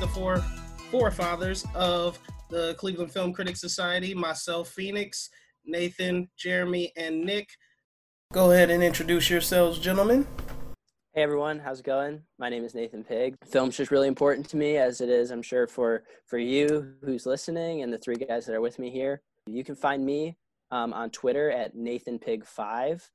the four forefathers of the Cleveland Film Critics Society. Myself, Phoenix, Nathan, Jeremy, and Nick. Go ahead and introduce yourselves, gentlemen. Hey everyone, how's it going? My name is Nathan Pigg. Film's just really important to me, as it is, I'm sure, for for you who's listening and the three guys that are with me here. You can find me um, on Twitter at Nathan Pigg Five,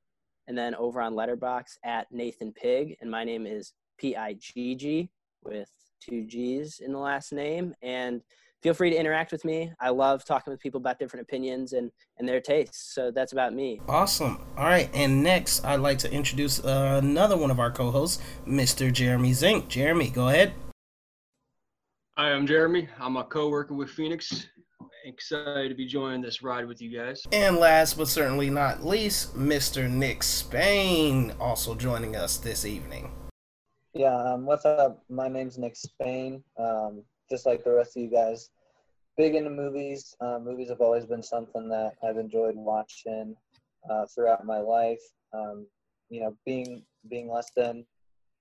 and then over on Letterboxd at Nathan Pigg, and my name is P I G G with two G's in the last name. And feel free to interact with me. I love talking with people about different opinions and and their tastes. So that's about me. Awesome. All right, and next I'd like to introduce another one of our co-hosts, Mr. Jeremy Zink. Jeremy, go ahead. Hi, I'm Jeremy. I'm a co-worker with Phoenix. Excited to be joining this ride with you guys. And last but certainly not least, Mr. Nick Spain, also joining us this evening. Yeah, um, what's up? My name's Nick Spain. Um, just like the rest of you guys, big into movies. Uh, movies have always been something that I've enjoyed watching uh, throughout my life. Um, you know, being being less than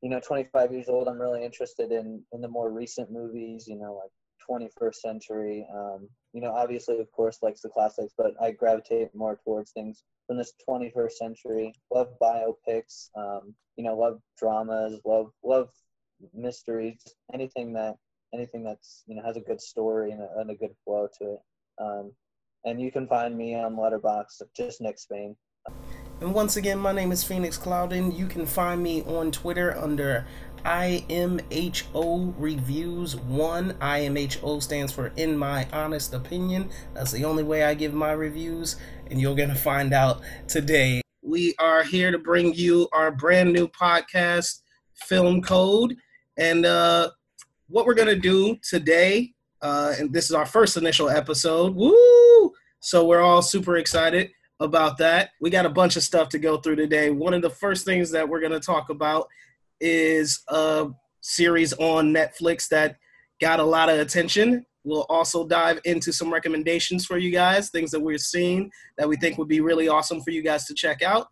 you know 25 years old, I'm really interested in in the more recent movies. You know, like 21st century. Um, you know, obviously, of course, likes the classics, but I gravitate more towards things from this 21st century. Love biopics. Um, you know, love dramas. Love love mysteries. Anything that anything that's you know has a good story and a, and a good flow to it. Um, and you can find me on Letterboxd, just Nick Spain. And once again, my name is Phoenix Cloudin. You can find me on Twitter under IMHO Reviews 1. IMHO stands for In My Honest Opinion. That's the only way I give my reviews, and you're going to find out today. We are here to bring you our brand new podcast, Film Code. And uh, what we're going to do today, uh, and this is our first initial episode. Woo! So we're all super excited about that. We got a bunch of stuff to go through today. One of the first things that we're going to talk about is a series on Netflix that got a lot of attention. We'll also dive into some recommendations for you guys, things that we're seeing that we think would be really awesome for you guys to check out.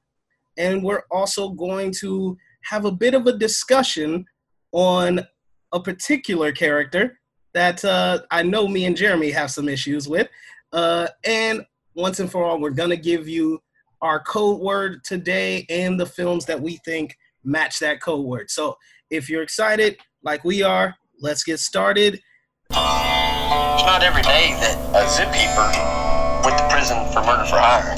And we're also going to have a bit of a discussion on a particular character that uh, I know me and Jeremy have some issues with. Uh, and once and for all, we're going to give you our code word today and the films that we think match that code word. So if you're excited, like we are, let's get started. It's not every day that a zip keeper went to prison for murder for hire.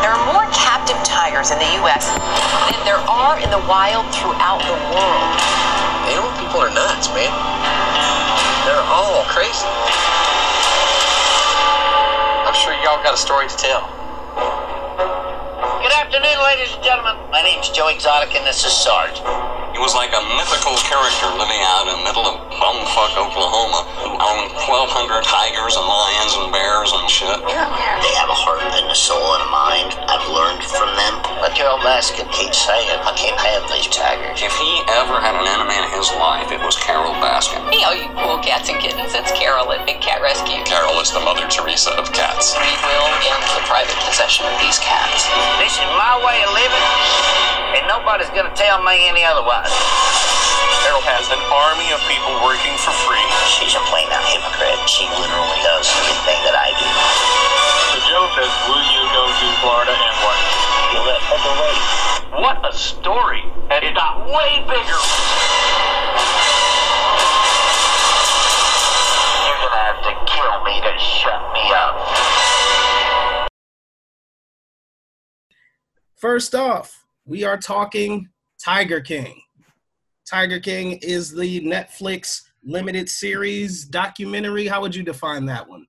There are more captive tigers in the U.S. than there are in the wild throughout the world. Animal people are nuts, man. They're all crazy. I'm sure y'all got a story to tell. Good afternoon, ladies and gentlemen. My name's Joe Exotic, and this is Sarge. He was like a mythical character living out in the middle of bumfuck Oklahoma who owned 1,200 tigers and lions and bears and shit. They have a heart and a soul and a mind. I've learned from them. But Carol Baskin keeps saying, I can't have these tigers. If he ever had an enemy in his life, it was Carol Baskin. Hey, all you cool cats and kittens, it's Carol at Big Cat Rescue. Carol is the Mother Teresa of cats. We will end the private possession of these cats. This is my way of living, and nobody's gonna tell me any otherwise. Army of people working for free. She's a plain out hypocrite. She literally does everything that I do. So Joe says, will you go to Florida and what? You'll let Pepper wait. What a story! And it got way bigger. You're gonna have to kill me to shut me up. First off, we are talking Tiger King. Tiger King is the Netflix limited series documentary. How would you define that one?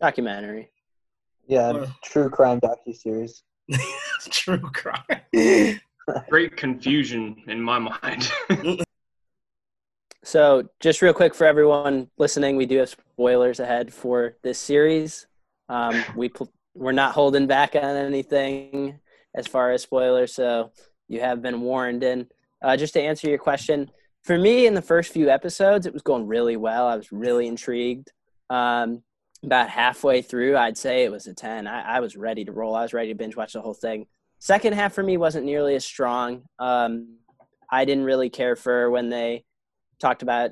Documentary. Yeah, Uh. true crime docu series. True crime. Great confusion in my mind. So, just real quick for everyone listening, we do have spoilers ahead for this series. Um, we pl- we're not holding back on anything as far as spoilers, so you have been warned. And uh, just to answer your question, for me, in the first few episodes, it was going really well. I was really intrigued. Um, about halfway through, I'd say it was a ten. I, I was ready to roll. I was ready to binge watch the whole thing. Second half for me wasn't nearly as strong. Um, I didn't really care for when they talked about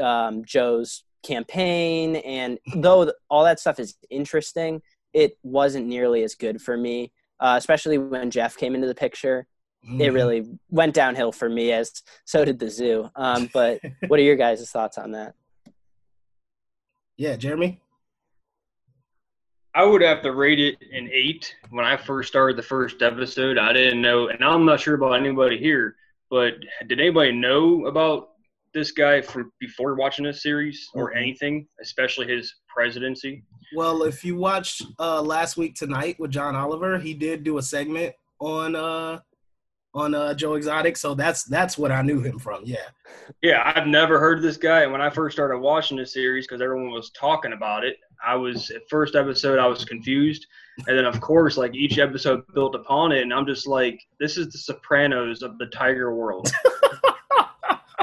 um, Joe's campaign, and though th- all that stuff is interesting, it wasn't nearly as good for me. Uh, especially when Jeff came into the picture, Mm-hmm. it really went downhill for me. As so did the zoo. Um, but what are your guys' thoughts on that? Yeah, Jeremy. I would have to rate it an eight. When I first started the first episode, I didn't know, and I'm not sure about anybody here, but did anybody know about this guy from before watching this series or Mhm. anything, especially his presidency? Well, if you watched uh, last week tonight with John Oliver, he did do a segment on uh, on uh, Joe Exotic, so that's that's what I knew him from. Yeah. Yeah, I've never heard of this guy. And when I first started watching this series, because everyone was talking about it, I was at first episode I was confused, and then of course like each episode built upon it, and I'm just like, this is the Sopranos of the Tiger world.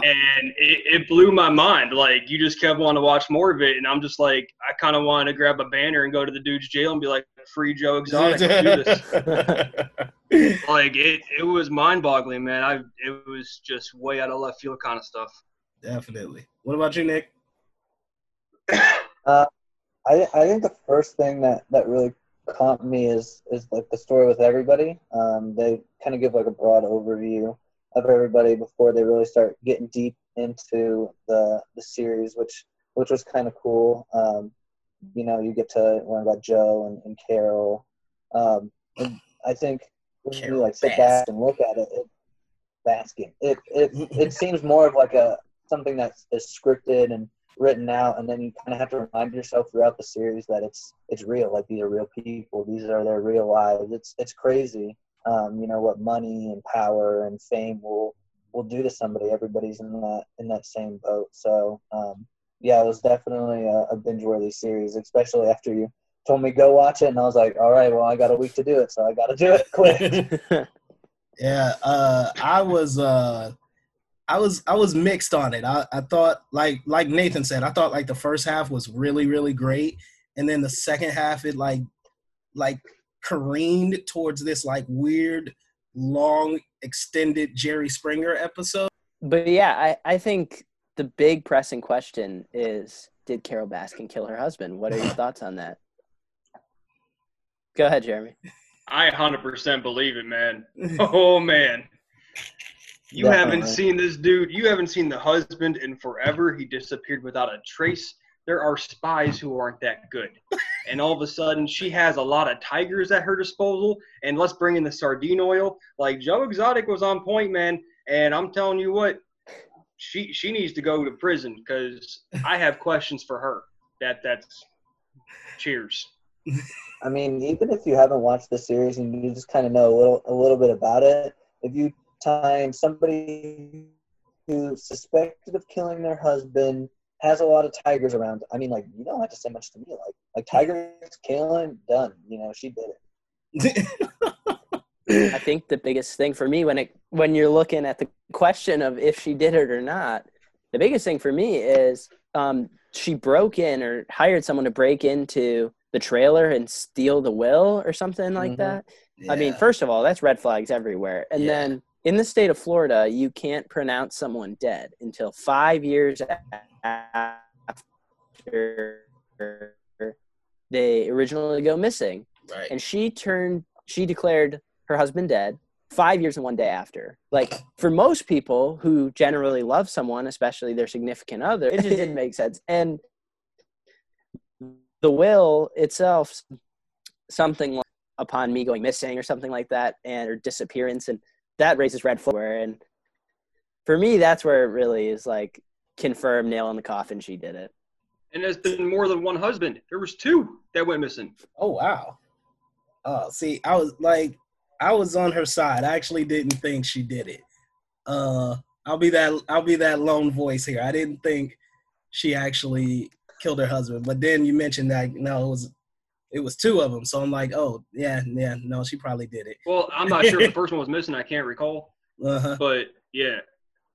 and it, it blew my mind. Like you just kept wanting to watch more of it, and I'm just like, I kind of wanted to grab a banner and go to the dude's jail and be like, "Free Joe Exotic, let's do this." like it, it was mind-boggling, man. I, it was just way out of left field kind of stuff. Definitely. What about you, Nick? I I think the first thing that that really caught me is is like the story with everybody. Um, they kind of give like a broad overview of everybody before they really start getting deep into the the series, which which was kind of cool. Um, you know, you get to learn about Joe and, and Carol. Um, and I think when you like sit back and look at it, it basking. It it it seems more of like a something that's scripted and written out, and then you kind of have to remind yourself throughout the series that it's it's real. Like these are real people. These are their real lives. It's it's crazy. Um, you know what money and power and fame will will do to somebody. Everybody's in that in that same boat. So um, yeah, it was definitely a, a binge worthy series, especially after you told me go watch it, and I was like, all right, well I got a week to do it, so I got to do it quick. Yeah, uh, I was uh, I was I was mixed on it. I, I thought like like Nathan said, I thought like the first half was really really great, and then the second half it like like careened towards this like weird long extended Jerry Springer episode. But yeah, I, I think the big pressing question is did Carol Baskin kill her husband? What are your thoughts on that? Go ahead, Jeremy. I 100% believe it, man. Oh man, you haven't seen this dude. You haven't seen the husband in forever. He disappeared without a trace. There are spies who aren't that good. And all of a sudden, she has a lot of tigers at her disposal. And let's bring in the sardine oil. Like Joe Exotic was on point, man. And I'm telling you what, she she needs to go to prison because I have questions for her. That that's cheers. I mean, even if you haven't watched the series and you just kind of know a little a little bit about it, if you time somebody who suspected of killing their husband has a lot of tigers around, I mean, like you don't have to say much to me. Like like tigers killing done. You know, she did it. I think the biggest thing for me when it when you're looking at the question of if she did it or not, the biggest thing for me is um, she broke in or hired someone to break into the trailer and steal the will or something like Mhm. that. I mean, first of all, that's red flags everywhere. And Yeah. then in the state of Florida, you can't pronounce someone dead until five years after they originally go missing. Right. And she turned, she declared her husband dead five years and one day after. Like for most people who generally love someone, especially their significant other, it just didn't make sense. And the will itself, something like upon me going missing or something like that, and or disappearance, and that raises red flag. And for me, that's where it really is like confirmed nail in the coffin. She did it. And there's been more than one husband. There was two that went missing. Oh wow. Oh, see, I was like, I was on her side. I actually didn't think she did it. Uh, I'll be that. I'll be that lone voice here. I didn't think she actually killed her husband. But then you mentioned that no, it was it was two of them. So I'm like, oh yeah, yeah, no, she probably did it. Well, I'm not sure if the first one was missing. I can't recall. Uh-huh. But yeah,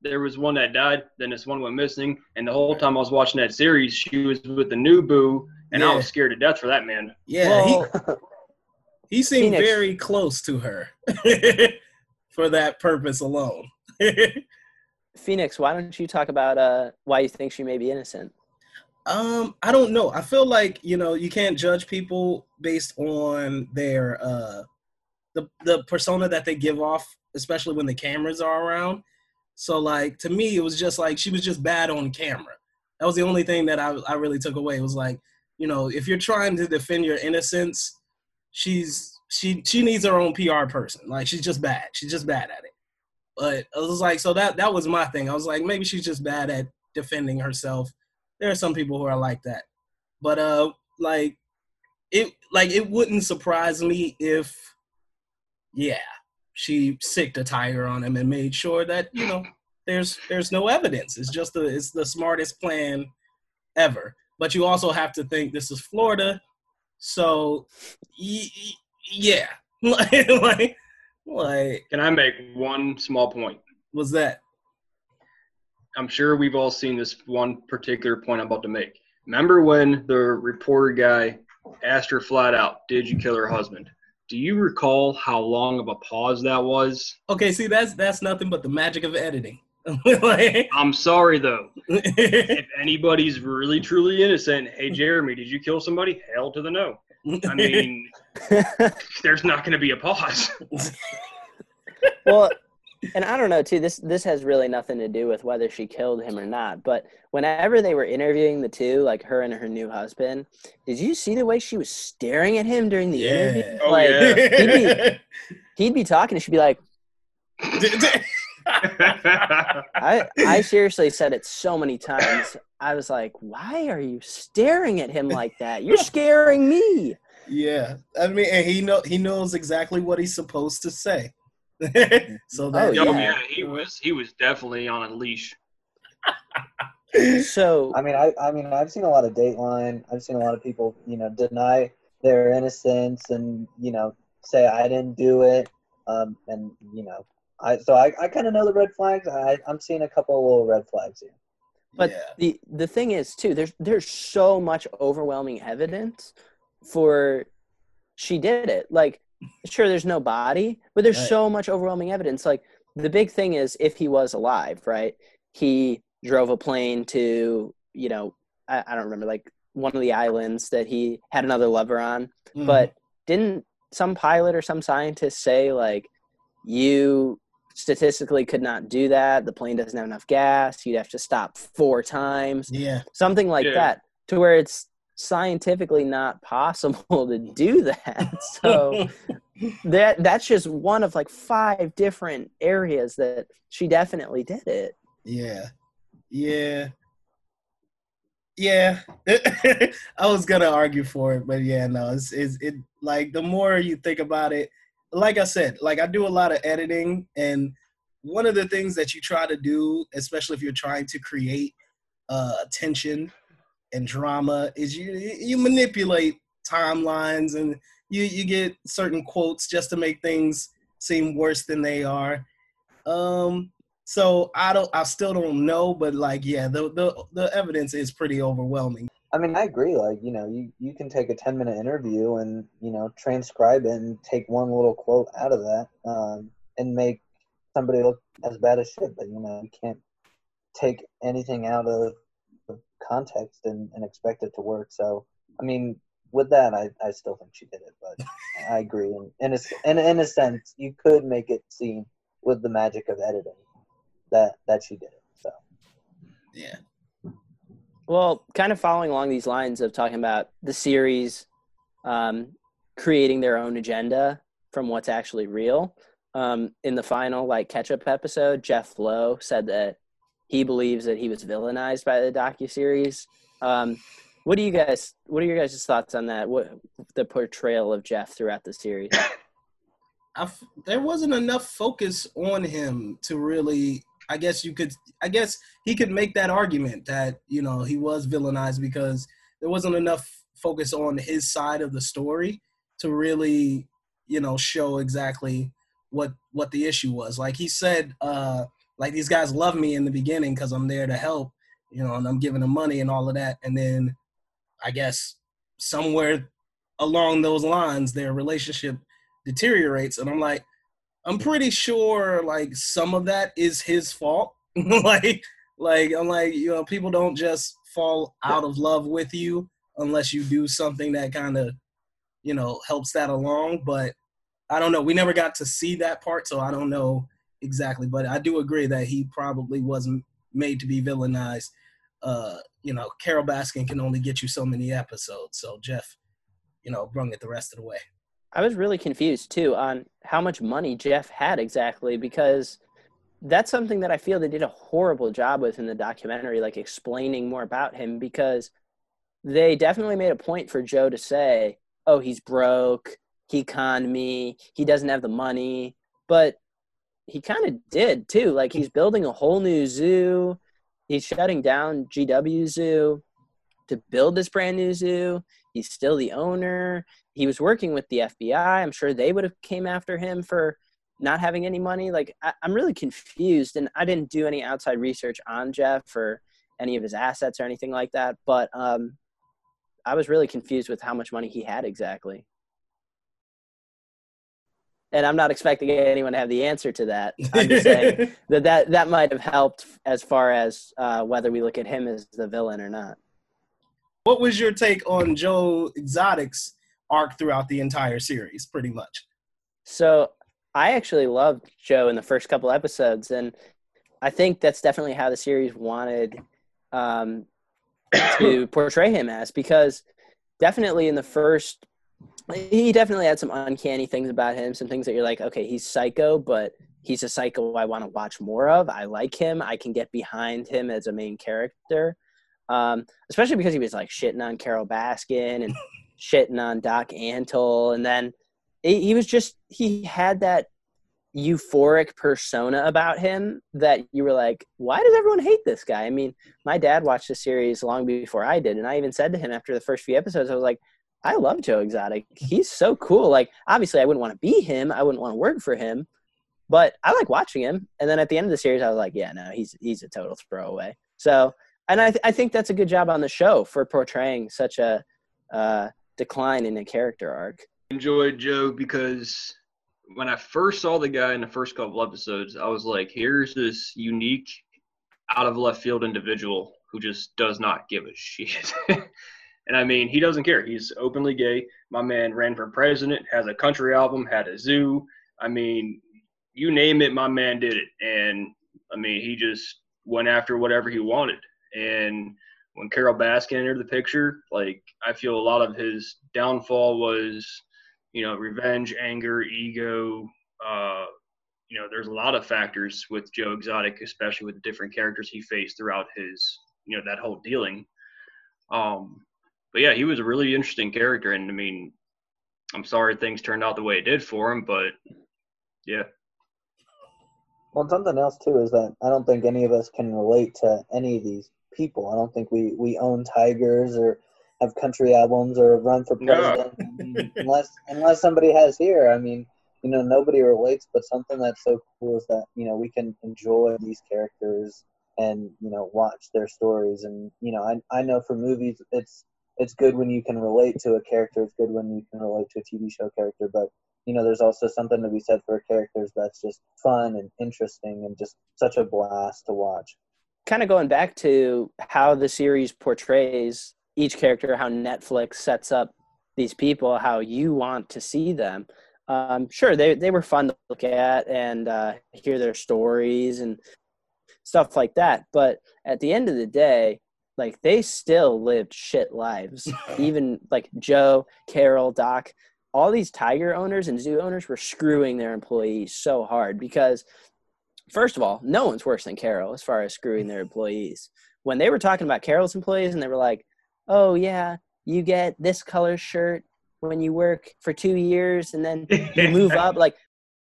there was one that died. Then this one went missing. And the whole time I was watching that series, she was with the new boo, and I was scared to death for that man. Yeah, Well, he he seemed Phoenix- very close to her for that purpose alone. Phoenix, why don't you talk about uh, why you think she may be innocent? Um, I don't know. I feel like you know you can't judge people based on their uh the the persona that they give off, especially when the cameras are around. So like to me, it was just like she was just bad on camera. That was the only thing that I I really took away. It was like you know if you're trying to defend your innocence, she's she she needs her own PR person. Like she's just bad. She's just bad at it. But I was like, so that that was my thing. I was like, maybe she's just bad at defending herself there are some people who are like that. But uh like it like it wouldn't surprise me if yeah she sicked a tire on him and made sure that you know there's there's no evidence. It's just the it's the smartest plan ever. But you also have to think this is florida so y- y- yeah. Like like like Can I make one small point? was that I'm sure we've all seen this one particular point I'm about to make. Remember when the reporter guy asked her flat out, Did you kill her husband? Do you recall how long of a pause that was? okay see that's that's nothing but the magic of editing like, I'm sorry though. If anybody's really truly innocent, hey Jeremy, did you kill somebody? Hell to the no. I mean, there's not going to be a pause. well, and I don't know too. This this has really nothing to do with whether she killed him or not. But whenever they were interviewing the two, like her and her new husband, did you see the way she was staring at him during the interview? Yeah. Oh, like yeah. he'd be he'd be talking, and she'd be like, I I seriously said it so many times. I was like, why are you staring at him like that? You're scaring me. Yeah, I mean, and he know he knows exactly what he's supposed to say. so that Oh, yeah. yeah, he was he was definitely on a leash. So I mean, I, I mean, I've seen a lot of Dateline. I've seen a lot of people, you know, deny their innocence and you know say I didn't do it. Um, and you know, I so I, I kind of know the red flags. I, I'm seeing a couple of little red flags here. But yeah. the the thing is too, there's there's so much overwhelming evidence for she did it. Like, sure, there's no body, but there's Right. so much overwhelming evidence. Like the big thing is if he was alive, right? He drove a plane to, you know, I, I don't remember, like one of the islands that he had another lover on. Mhm. But didn't some pilot or some scientist say like you statistically could not do that? The plane doesn't have enough gas. You'd have to stop four times yeah, something like Yeah. that to where it's scientifically not possible to do that. So that that's just one of like five different areas that she definitely did it. Yeah, yeah, yeah. I was gonna argue for it, but yeah, no, it's, it's it like the more you think about it, like I said, like I do a lot of editing, and one of the things that you try to do, especially if you're trying to create uh, tension and drama, is you you manipulate timelines and you you get certain quotes just to make things seem worse than they are. Um, so I don't, I still don't know, but like, yeah, the the the evidence is pretty overwhelming. I mean, I agree. Like, you know, you, you can take a 10 minute interview and, you know, transcribe it and take one little quote out of that um, and make, somebody look as bad as shit, but you know you can't take anything out of context and, and expect it to work. So I mean, with that, I, I still think she did it, but I agree. And in a, in, a sense, you could make it seem with the magic of editing that that she did it. So Yeah. Well, kind of following along these lines of talking about the series um, creating their own agenda from what's actually real. Um, in the final like catch-up episode, Jeff Lowe said that he believes that he was villainized by the docuseries. Um, what do you guys? What are your guys' thoughts on that? What the portrayal of Jeff throughout the series? There wasn't enough focus on him to really I guess you could I guess he could make that argument that you know he was villainized because there wasn't enough focus on his side of the story to really you know show exactly what what the issue was like he said uh like these guys love me in the beginning cuz I'm there to help you know and I'm giving them money and all of that. And then I guess somewhere along those lines their relationship deteriorates and i'm like i'm pretty sure like some of that is his fault. Like like i'm like you know people don't just fall out of love with you unless you do something that kind of you know helps that along but i don't know. We never got to see that part so i don't know exactly but i do agree that he probably wasn't made to be villainized uh you know carol baskin can only get you so many episodes so jeff you know brung it the rest of the way I was really confused too on how much money Jeff had exactly because that's something that I feel they did a horrible job with in the documentary, like explaining more about him because they definitely made a point for Joe to say, oh, he's broke, he conned me, he doesn't have the money. But he kind of did too. Like he's building a whole new zoo, he's shutting down GW Zoo to build this brand new zoo. He's still the owner. He was working with the FBI. I'm sure they would have came after him for not having any money. Like I, I'm really confused, and I didn't do any outside research on Jeff or any of his assets or anything like that. But um, I was really confused with how much money he had exactly. And I'm not expecting anyone to have the answer to that. I'm just saying that that, that might have helped as far as uh, whether we look at him as the villain or not. what was your take on Joe Exotic's arc throughout the entire series, pretty much? So I actually loved Joe in the first couple episodes, and I think that's definitely how the series wanted um, to portray him as because definitely in the first, he definitely had some uncanny things about him, some things that you're like, okay, he's psycho, but he's a psycho I want to watch more of. I like him. I can get behind him as a main character, um, especially because he was like shitting on Carol Baskin and shitting on Doc Antle, and then he he was just he had that euphoric persona about him that you were like, why does everyone hate this guy? I mean, my dad watched the series long before I did, and I even said to him after the first few episodes, I was like, I love Joe Exotic. He's so cool. Like, obviously, I wouldn't want to be him. I wouldn't want to work for him, but I like watching him. And then at the end of the series, I was like, yeah, no, he's he's a total throwaway. So, and I th- I think that's a good job on the show for portraying such a uh, decline in a character arc. enjoyed Joe because when I first saw the guy in the first couple episodes, I was like, here's this unique, out of left field individual who just does not give a shit. And I mean, he doesn't care. He's openly gay. My man ran for president, has a country album, had a zoo. I mean, you name it, my man did it. And I mean, he just went after whatever he wanted. And when Carol Baskin entered the picture, like I feel a lot of his downfall was, you know, revenge, anger, ego. Uh, you know, there's a lot of factors with Joe Exotic, especially with the different characters he faced throughout his, you know, that whole dealing. Um, but yeah, he was a really interesting character, and I mean, I'm sorry things turned out the way it did for him, but yeah. Well, something else too is that I don't think any of us can relate to any of these people. I don't think we we own tigers or have country albums or run for No. president. I mean, unless unless somebody has here, I mean, you know, nobody relates. But something that's so cool is that you know we can enjoy these characters and you know watch their stories. And you know, I I know for movies, it's it's good when you can relate to a character. It's good when you can relate to a TV show character. But you know, there's also something to be said for characters that's just fun and interesting and just such a blast to watch. kind of going back to how the series portrays each character, how Netflix sets up these people, how you want to see them. Um, sure, they they were fun to look at and uh, hear their stories and stuff like that. But at the end of the day, like they still lived shit lives. Even like Joe, Carol, Doc, all these tiger owners and zoo owners were screwing their employees so hard because first of all, no one's worse than Carol as far as screwing their employees. When they were talking about Carol's employees and they were like, "Oh yeah, you get this color shirt when you work for 2 years and then you move up like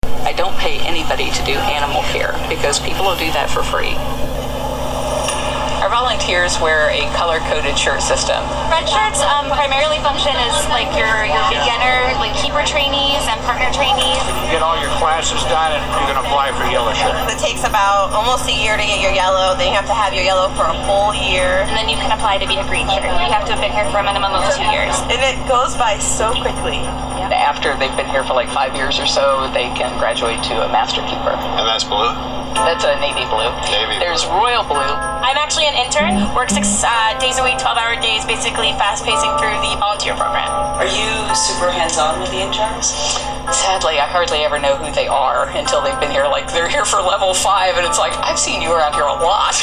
I don't pay anybody to do animal care because people will do that for free. Our volunteers wear a color-coded shirt system. Red shirts um, primarily function as like your, your beginner, like keeper trainees and partner trainees. You get all your classes done and you can apply for yellow shirt. It takes about almost a year to get your yellow. Then you have to have your yellow for a full year. And then you can apply to be a green shirt. You have to have been here for a minimum of two years. And it goes by so quickly. After they've been here for like five years or so, they can graduate to a master keeper. And that's blue? That's a navy blue. Navy There's royal blue. I'm actually an intern, work six uh, days a week, 12 hour days, basically fast pacing through the volunteer program. Are you super hands-on with the interns? Sadly, I hardly ever know who they are until they've been here. Like they're here for level five, and it's like I've seen you around here a lot.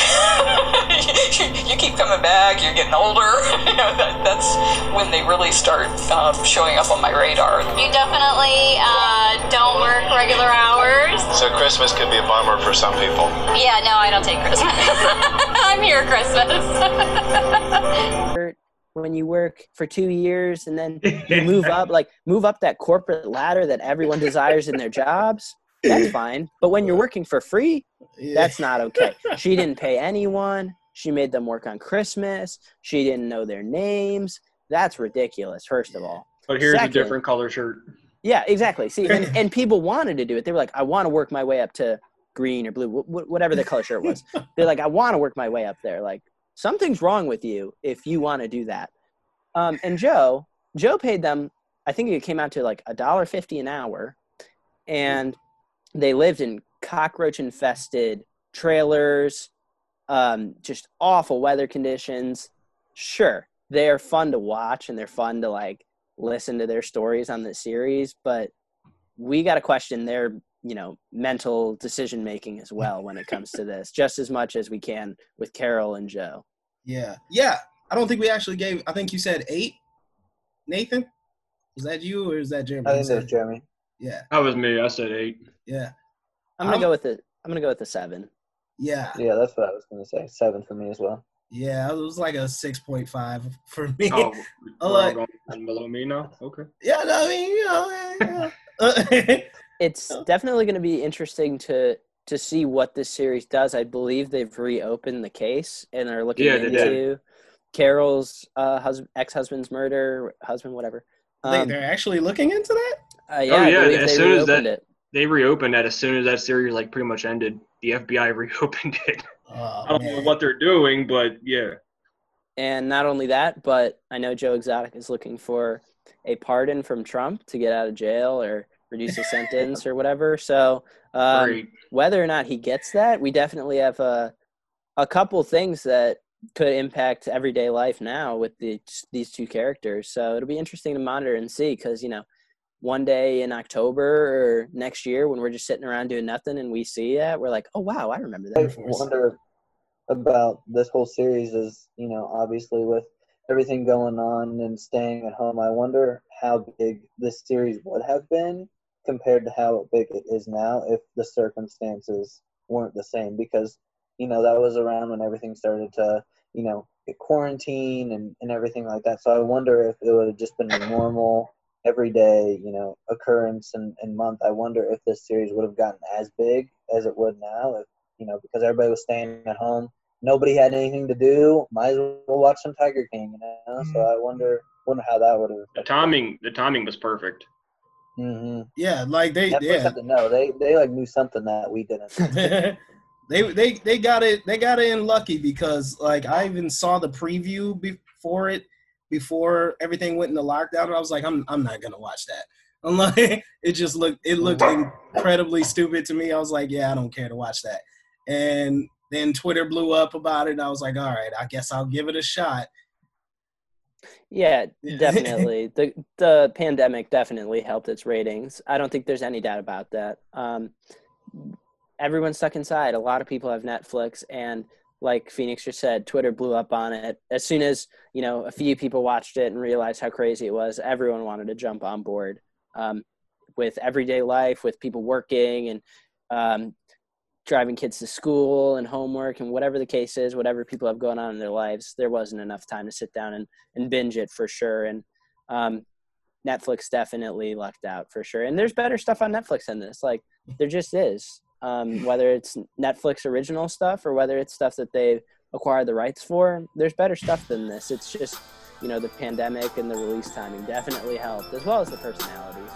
you, you keep coming back. You're getting older. you know, that, that's when they really start um, showing up on my radar. You definitely uh, don't work regular hours. So Christmas could be a bummer for some people. Yeah, no, I don't take Christmas. I'm here Christmas. When you work for 2 years and then you move up like move up that corporate ladder that everyone desires in their jobs. That's fine. But when you're working for free, that's not okay. She didn't pay anyone. She made them work on Christmas. She didn't know their names. That's ridiculous, first of all. But here's Second- a different color shirt. Yeah, exactly. See, and, and people wanted to do it. They were like, I want to work my way up to green or blue, wh- wh- whatever the color shirt was. They're like, I want to work my way up there. Like, something's wrong with you if you want to do that. Um, and Joe, Joe paid them. I think it came out to like a dollar fifty an hour, and they lived in cockroach infested trailers, um, just awful weather conditions. Sure, they are fun to watch and they're fun to like listen to their stories on the series, but we got to question their you know mental decision making as well when it comes to this, just as much as we can with Carol and Joe. Yeah, yeah. I don't think we actually gave. I think you said eight. Nathan, was that you or is that Jeremy? I think said- that's Jeremy. Yeah, That was me. I said eight. yeah, I'm gonna I'm- go with the I'm gonna go with the seven. yeah, Yeah, that's what I was going to say. Seven for me as well. yeah. It was like a six point five for me. Oh, I we're all like- below me now. Okay. Yeah, no, I mean, you know. yeah. It's definitely going to be interesting to to see what this series does. I believe they've reopened the case and are looking Yeah, into Carol's uh, hus- ex-husband's murder, husband, whatever. they, Um, they're actually looking into that. uh, yeah, oh yeah. As they soon as that reopened it. they reopened that, as soon as that series like pretty much ended, the FBI reopened it. Oh, I don't know what they're doing, but yeah. And not only that, but I know Joe Exotic is looking for a pardon from Trump to get out of jail or reduce his sentence or whatever. So um, whether or not he gets that, we definitely have a a couple things that could impact everyday life now with the, these two characters. So it'll be interesting to monitor and see because you know one day in October or next year when we're just sitting around doing nothing and we see that we're like, oh wow, I remember that. I that. wonder about this whole series is, you know, obviously with everything going on and staying at home, I wonder how big this series would have been compared to how big it is now if the circumstances weren't the same because, you know, that was around when everything started to, you know, get quarantine and, and everything like that. So I wonder if it would have just been a normal everyday, you know, occurrence and, and month. I wonder if this series would have gotten as big as it would now if you know, because everybody was staying at home. Nobody had anything to do. Might as well watch some Tiger King, you know. So mm-hmm. I wonder, wonder how that would have. The timing, the timing was perfect. Mm-hmm. Yeah, like they, Netflix yeah. had to know. They, they like knew something that we didn't. they they they got it they got it in lucky because like I even saw the preview before it before everything went into lockdown and I was like I'm I'm not gonna watch that I'm like, it just looked it looked incredibly stupid to me. I was like, yeah, I don't care to watch that. And then Twitter blew up about it, and I was like, all right, I guess I'll give it a shot. Yeah, definitely. the The pandemic definitely helped its ratings. I don't think there's any doubt about that. Um, everyone's stuck inside. A lot of people have Netflix, and like Phoenix just said, Twitter blew up on it. As soon as you know a few people watched it and realized how crazy it was, everyone wanted to jump on board. Um, with everyday life, with people working and um, driving kids to school and homework and whatever the case is, whatever people have going on in their lives, there wasn't enough time to sit down and, and binge it for sure. And um, Netflix definitely lucked out for sure. And there's better stuff on Netflix than this. Like there just is. Um, whether it's Netflix original stuff or whether it's stuff that they acquired the rights for, there's better stuff than this. It's just, you know, the pandemic and the release timing definitely helped, as well as the personalities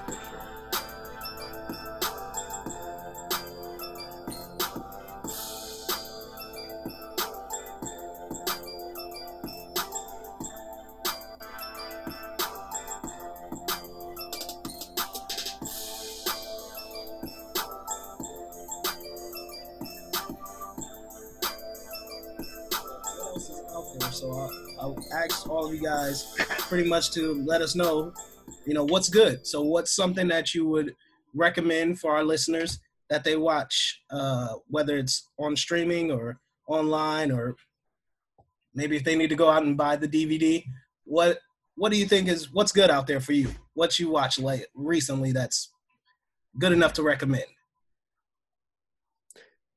of you guys pretty much to let us know, you know, what's good. So what's something that you would recommend for our listeners that they watch, uh, whether it's on streaming or online, or maybe if they need to go out and buy the DVD. What What do you think is what's good out there for you? What you watch late recently that's good enough to recommend?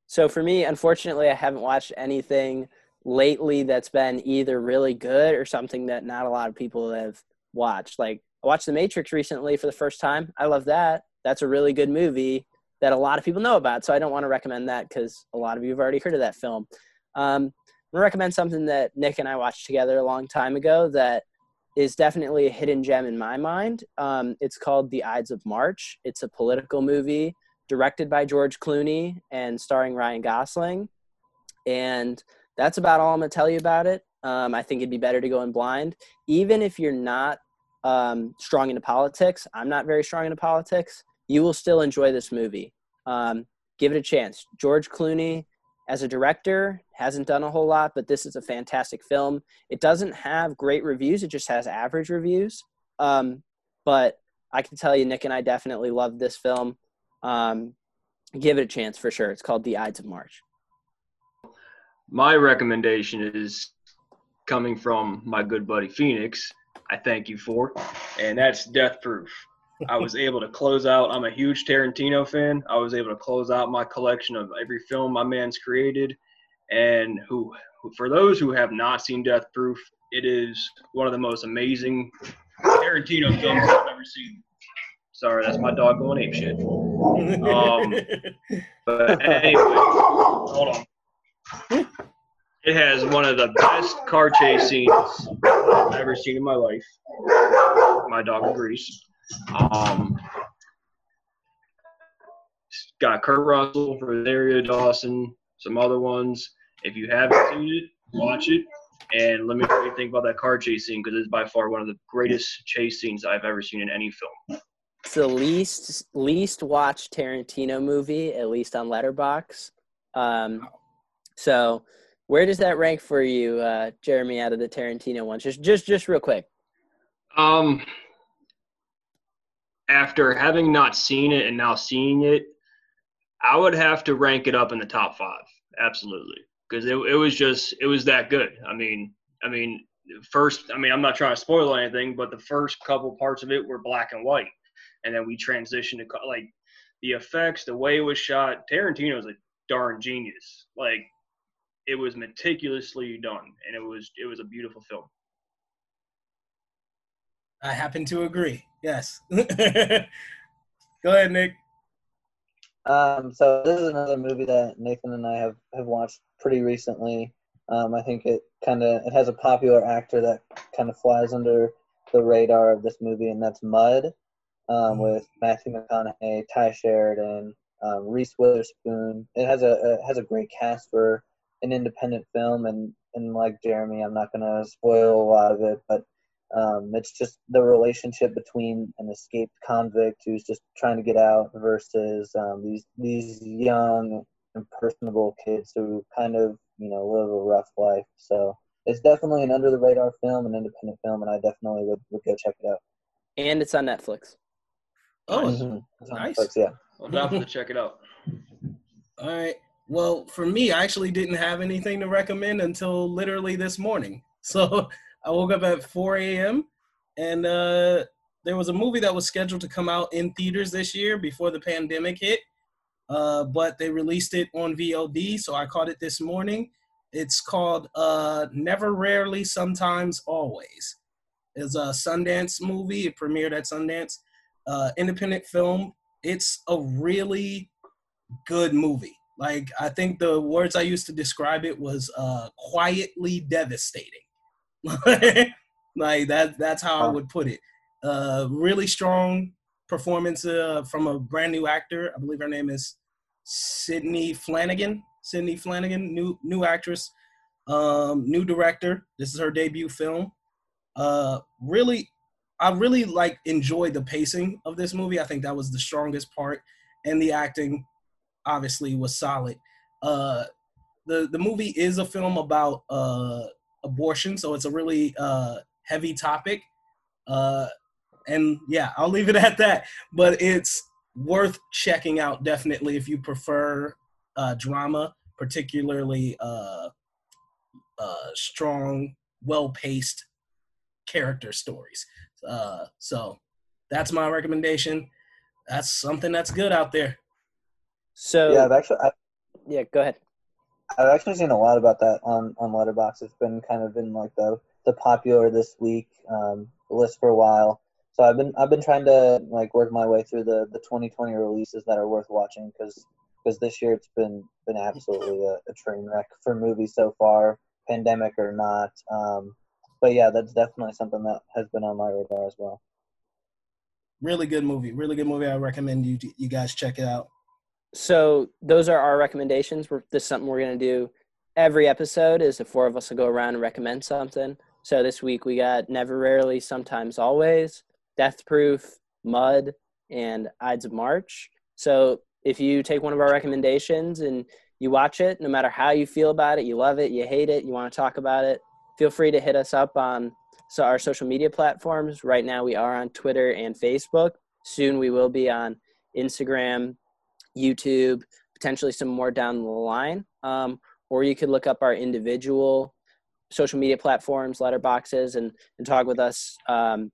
So for me, unfortunately, I haven't watched anything lately that's been either really good or something that not a lot of people have watched. Like I watched The Matrix recently for the first time. I love that. That's a really good movie that a lot of people know about. So I don't want to recommend that because a lot of you have already heard of that film. Um, I'm gonna recommend something that Nick and I watched together a long time ago that is definitely a hidden gem in my mind. Um, it's called The Ides of March. It's a political movie directed by George Clooney and starring Ryan Gosling. And that's about all I'm gonna tell you about it. Um, I think it'd be better to go in blind, even if you're not um, strong into politics. I'm not very strong into politics. You will still enjoy this movie. Um, give it a chance. George Clooney, as a director, hasn't done a whole lot, but this is a fantastic film. It doesn't have great reviews; it just has average reviews. Um, but I can tell you, Nick and I definitely loved this film. Um, give it a chance for sure. It's called The Ides of March. My recommendation is coming from my good buddy Phoenix. I thank you for, and that's Death Proof. I was able to close out. I'm a huge Tarantino fan. I was able to close out my collection of every film my man's created, and who, for those who have not seen Death Proof, it is one of the most amazing Tarantino films I've ever seen. Sorry, that's my dog going ape shit. Um, but anyway, hold on. It has one of the best car chase scenes I've ever seen in my life. My dog agrees. Um, it's got Kurt Russell, Rosario Dawson, some other ones. If you haven't seen it, watch it. And let me know what you think about that car chase scene because it's by far one of the greatest chase scenes I've ever seen in any film. It's the least least watched Tarantino movie, at least on Letterboxd. Um, so where does that rank for you, uh, Jeremy, out of the Tarantino ones? Just just just real quick. Um, after having not seen it and now seeing it, I would have to rank it up in the top five. Absolutely, because it, it was just it was that good. I mean, I mean, first, I mean, I'm not trying to spoil anything, but the first couple parts of it were black and white, and then we transitioned to like the effects, the way it was shot. Tarantino's a darn genius. Like it was meticulously done, and it was it was a beautiful film. I happen to agree. Yes. Go ahead, Nick. Um, so this is another movie that Nathan and I have, have watched pretty recently. Um, I think it kind of it has a popular actor that kind of flies under the radar of this movie, and that's Mud, um, with Matthew McConaughey, Tye Sheridan, um, Reese Witherspoon. It has a it has a great cast for an independent film, and and like Jeremy, I'm not gonna spoil a lot of it, but Um, it's just the relationship between an escaped convict who's just trying to get out versus um, these these young impersonable kids who kind of you know live a rough life. So it's definitely an under the radar film, an independent film, and I definitely would, would go check it out. And it's on Netflix. Oh, Mhm. It's on nice. Netflix, yeah. I'll definitely check it out. All right. Well, for me, I actually didn't have anything to recommend until literally this morning. So I woke up at 4 a.m. and uh, there was a movie that was scheduled to come out in theaters this year before the pandemic hit, uh, but they released it on VOD. So I caught it this morning. It's called uh, Never, Rarely, Sometimes, Always. It's a Sundance movie. It premiered at Sundance. Uh, independent film. It's a really good movie. Like I think the words I used to describe it was uh, quietly devastating. like that that's how I would put it. Uh, really strong performance uh, from a brand new actor. I believe her name is Sidney Flanigan. Sidney Flanigan, new new actress, um, new director. This is her debut film. Uh, really, I really like enjoyed the pacing of this movie. I think that was the strongest part, and the acting obviously was solid. Uh, the the movie is a film about uh, abortion, so it's a really uh, heavy topic. Uh, and yeah, I'll leave it at that. But it's worth checking out definitely if you prefer uh, drama, particularly uh, uh, strong, well paced character stories. Uh, so that's my recommendation. That's something that's good out there. So yeah, I've actually I, yeah, go ahead. I've actually seen a lot about that on on Letterboxd. It's been kind of in like the the popular this week um, list for a while. So I've been I've been trying to like work my way through the the 2020 releases that are worth watching because because this year it's been been absolutely a, a train wreck for movies so far, pandemic or not. Um, but yeah, that's definitely something that has been on my radar as well. Really good movie. Really good movie. I recommend you you guys check it out. So those are our recommendations. We're, this is something we're gonna do every episode. Is the four of us will go around and recommend something. So this week we got Never Rarely, Sometimes Always, Death Proof, Mud, and Ides of March. So if you take one of our recommendations and you watch it, no matter how you feel about it, you love it, you hate it, you want to talk about it, feel free to hit us up on so our social media platforms. Right now we are on Twitter and Facebook. Soon we will be on Instagram, YouTube, potentially some more down the line. Um, or you could look up our individual social media platforms, letterboxes, and, and talk with us um,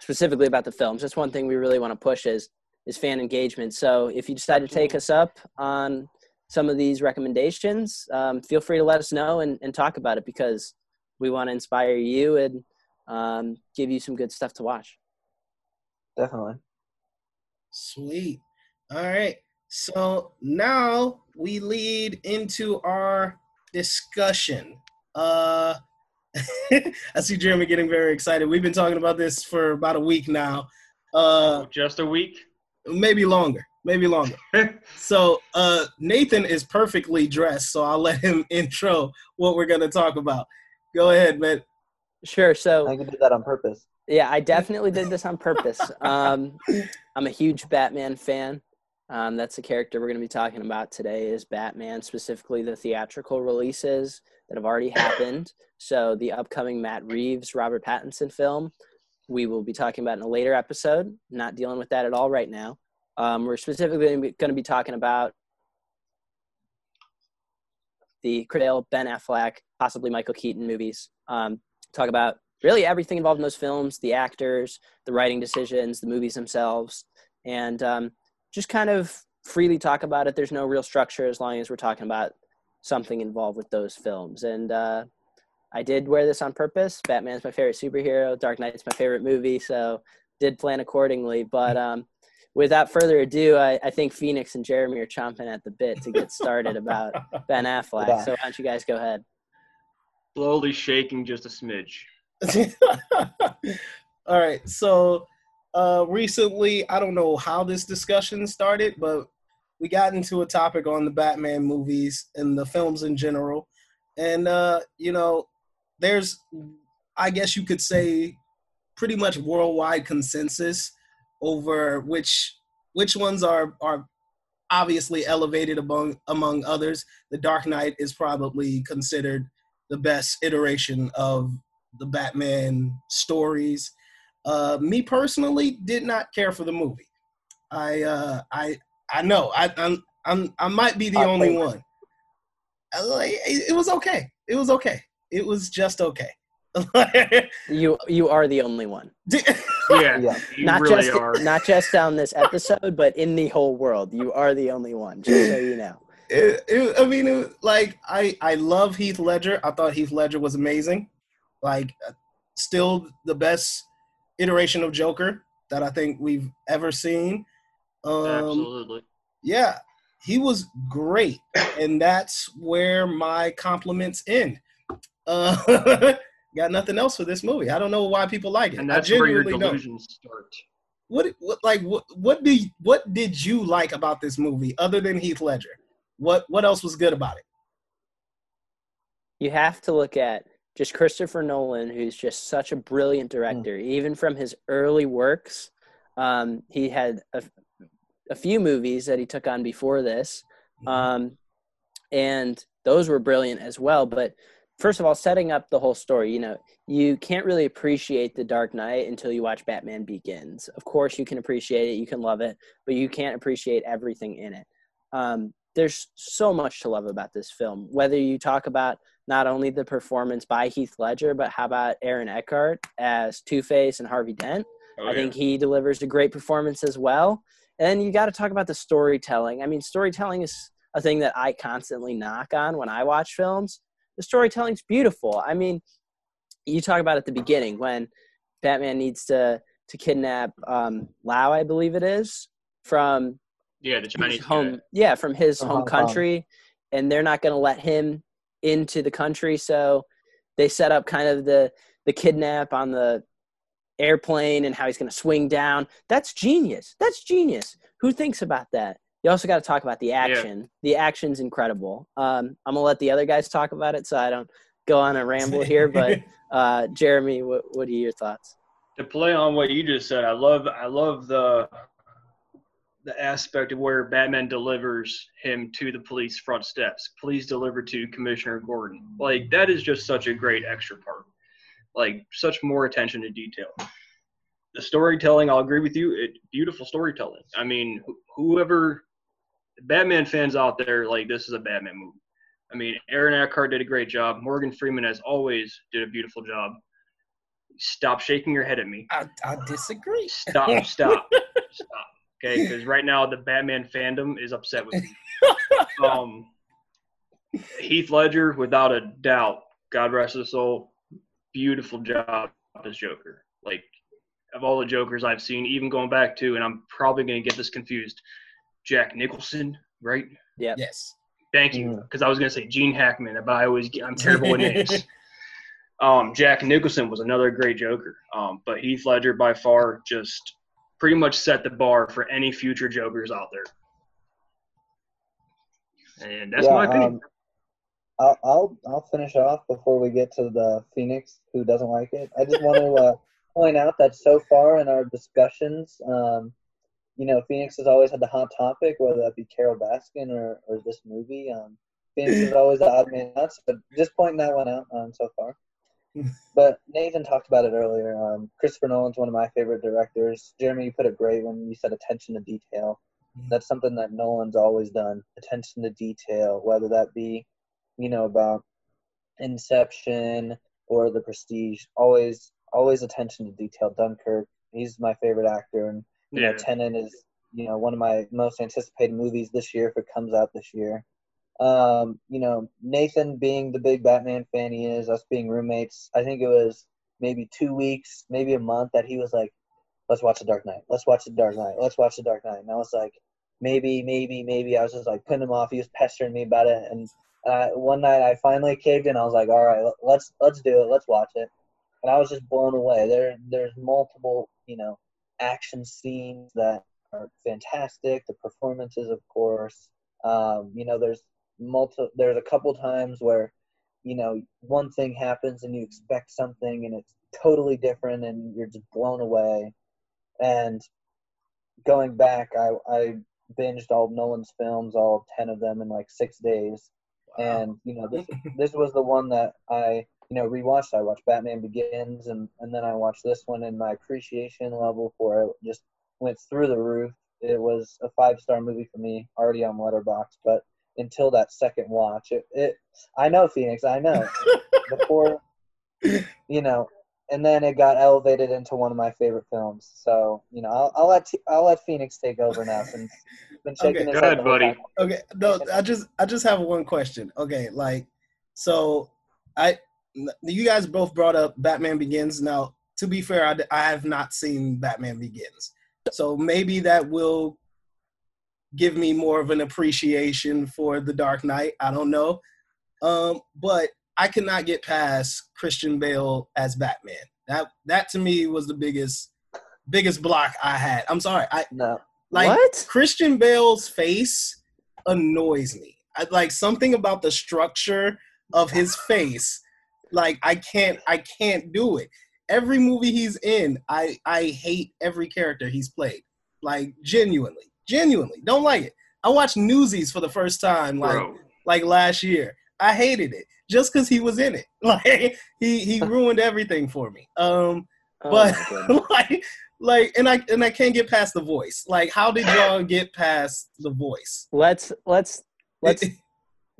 specifically about the films. That's one thing we really want to push is is fan engagement. So if you decide to take us up on some of these recommendations, um, feel free to let us know and, and talk about it because we want to inspire you and um, give you some good stuff to watch. Definitely. Sweet. All right. So now we lead into our discussion. Uh I see Jeremy getting very excited. We've been talking about this for about a week now. Uh Just a week? maybe longer. Maybe longer. so uh Nathan is perfectly dressed, so I'll let him intro what we're gonna talk about. Go ahead, man. Sure. So I could do that on purpose. Yeah, I definitely did this on purpose. Um, I'm a huge Batman fan. Um, that's the character we're going to be talking about today is Batman, specifically the theatrical releases that have already happened. So the upcoming Matt Reeves, Robert Pattinson film, we will be talking about in a later episode. Not dealing with that at all right now. Um, we're specifically going to be talking about the Cradle, Ben Affleck, possibly Michael Keaton movies. Um, talk about really everything involved in those films the actors the writing decisions the movies themselves and um, just kind of freely talk about it. There's no real structure as long as we're talking about something involved with those films. And uh, i did wear this on purpose. Batman's my favorite superhero. Dark knight's my favorite movie. So did plan accordingly. But um, without further ado I, I think phoenix and jeremy are chomping at the bit to get started about ben affleck. Yeah. so why don't you guys go ahead? Slowly shaking just a smidge. All right. So uh recently, I don't know how this discussion started, but we got into a topic on the Batman movies and the films in general. And uh, you know, there's I guess you could say pretty much worldwide consensus over which which ones are are obviously elevated among among others. The Dark Knight is probably considered the best iteration of the Batman stories. Uh, me personally did not care for the movie. I uh, I I know I I'm, I'm I might be the Hot only one. Like- It it was okay. It was okay. It was just okay. You you are the only one. Yeah, Yeah. you not really just are. not just on this episode, but in the whole world. You are the only one. Just so you know. it, it, I mean, it, like I I love Heath Ledger. I thought Heath Ledger was amazing. Like, uh, still the best iteration of Joker that I think we've ever seen. Um, Absolutely. yeah, he was great, and that's where my compliments end. Uh, got nothing else for this movie. I don't know why people like it. And I that's where your genuinely don't. delusions start. What, what like what what do you, what did you like about this movie other than Heath Ledger? What what else was good about it? you have to look at just Christopher Nolan, who's just such a brilliant director. Even from his early works, um, he had a, a few movies that he took on before this, um, and those were brilliant as well. But first of all, setting up the whole story, you know, you can't really appreciate The Dark Knight until you watch Batman Begins. Of course, you can appreciate it, you can love it, but you can't appreciate everything in it. Um, there's so much to love about this film. Whether you talk about not only the performance by Heath Ledger, but how about Aaron Eckhart as Two Face and Harvey Dent? Oh, I yeah. think he delivers a great performance as well. And you got to talk about the storytelling. I mean, storytelling is a thing that I constantly knock on when I watch films. The storytelling's beautiful. I mean, you talk about at the beginning when Batman needs to to kidnap um, Lau, I believe it is, from Yeah, the his Chinese home guy. yeah from his From home country and they're not going to let him into the country. So they set up kind of the the kidnap on the airplane and how he's going to swing down. That's genius. That's genius. Who thinks about that? You also got to talk about the action. The action's incredible. Um, i'm going to let the other guys talk about it so i don't go on a ramble here but uh, jeremy what, what are your thoughts? To play on what you just said, I love I love the the aspect of where Batman delivers him to the police front steps. Please deliver to Commissioner Gordon. Like that is just such a great extra part. Like such more attention to detail. The storytelling, I'll agree with you. It beautiful storytelling. I mean, wh- whoever Batman fans out there, like this is a Batman movie. I mean, Aaron Eckhart did a great job. Morgan Freeman, as always, did a beautiful job. Stop shaking your head at me. I, I disagree. Stop, stop, stop. Okay, because right now the Batman fandom is upset with me. Um, Heath Ledger, without a doubt, God rest his soul, beautiful job as Joker. Like of all the Jokers I've seen, even going back to, and I'm probably gonna get this confused, Jack Nicholson, right? yeah Yes. Thank you, because I was gonna say Gene Hackman, but I always get, I'm terrible with names. Um, Jack Nicholson was another great Joker, um, but Heath Ledger by far just pretty much set the bar for any future Jokers out there. And that's Yeah, my opinion. um, I'll, I'll I'll finish off before we get to the Phoenix who doesn't like it. I just want to uh, point out that so far in our discussions, um, you know, Phoenix has always had the hot topic, whether that be Carole Baskin or, or this movie. Um, Phoenix is always the odd man out, but just pointing that one out um, so far. But Nathan talked about it earlier. Um, Christopher Nolan's one of my favorite directors. Jeremy, you put it great when you said attention to detail. That's something that Nolan's always done. Attention to detail, whether that be, you know, about Inception or The Prestige. Always, always attention to detail. Dunkirk. He's my favorite actor, and you know, Yeah. Tenet is, you know, one of my most anticipated movies this year if it comes out this year. Um, you know, Nathan being the big Batman fan he is, us being roommates. I think it was maybe two weeks, maybe a month that he was like, "Let's watch The Dark Knight. Let's watch The Dark Knight. Let's watch The Dark Knight." And I was like, maybe, maybe, maybe. I was just like putting him off. He was pestering me about it, and uh, one night I finally caved in. I was like, "All right, let- let's let's do it. Let's watch it." And I was just blown away. There, there's multiple, you know, action scenes that are fantastic. The performances, of course. Um, you know, there's multi. There's a couple times where you know one thing happens and you expect something and it's totally different and you're just blown away. And going back, I I binged all of Nolan's films, all ten of them in like six days. And you know this this was the one that I you know rewatched. I watched Batman Begins and and then I watched this one, and my appreciation level for it just went through the roof. It was a five star movie for me, already on Letterboxd, but until that second watch, it, it I know Phoenix, I know before you know, and then it got elevated into one of my favorite films. So you know, I'll, I'll let I'll let Phoenix take over now since he's been shaking Okay. his Go head ahead, buddy. time. Okay, no, I just I just have one question. Okay, like so I you guys both brought up Batman Begins. Now, to be fair, I, I have not seen Batman Begins. So maybe that will give me more of an appreciation for The Dark Knight. I don't know. Um, but I cannot get past Christian Bale as Batman. That that to me was the biggest biggest block I had. I'm sorry. I No, like What? Christian Bale's face annoys me. I, like something about the structure of his face. Like I can't I can't do it. Every movie he's in, I I hate every character he's played. Like genuinely, genuinely don't like it. I watched Newsies for the first time like Bro. like last year. I hated it just because he was in it. Like he he ruined everything for me. Um, Oh but my like like and I and I can't get past the voice. Like how did y'all get past the voice? let's let's let's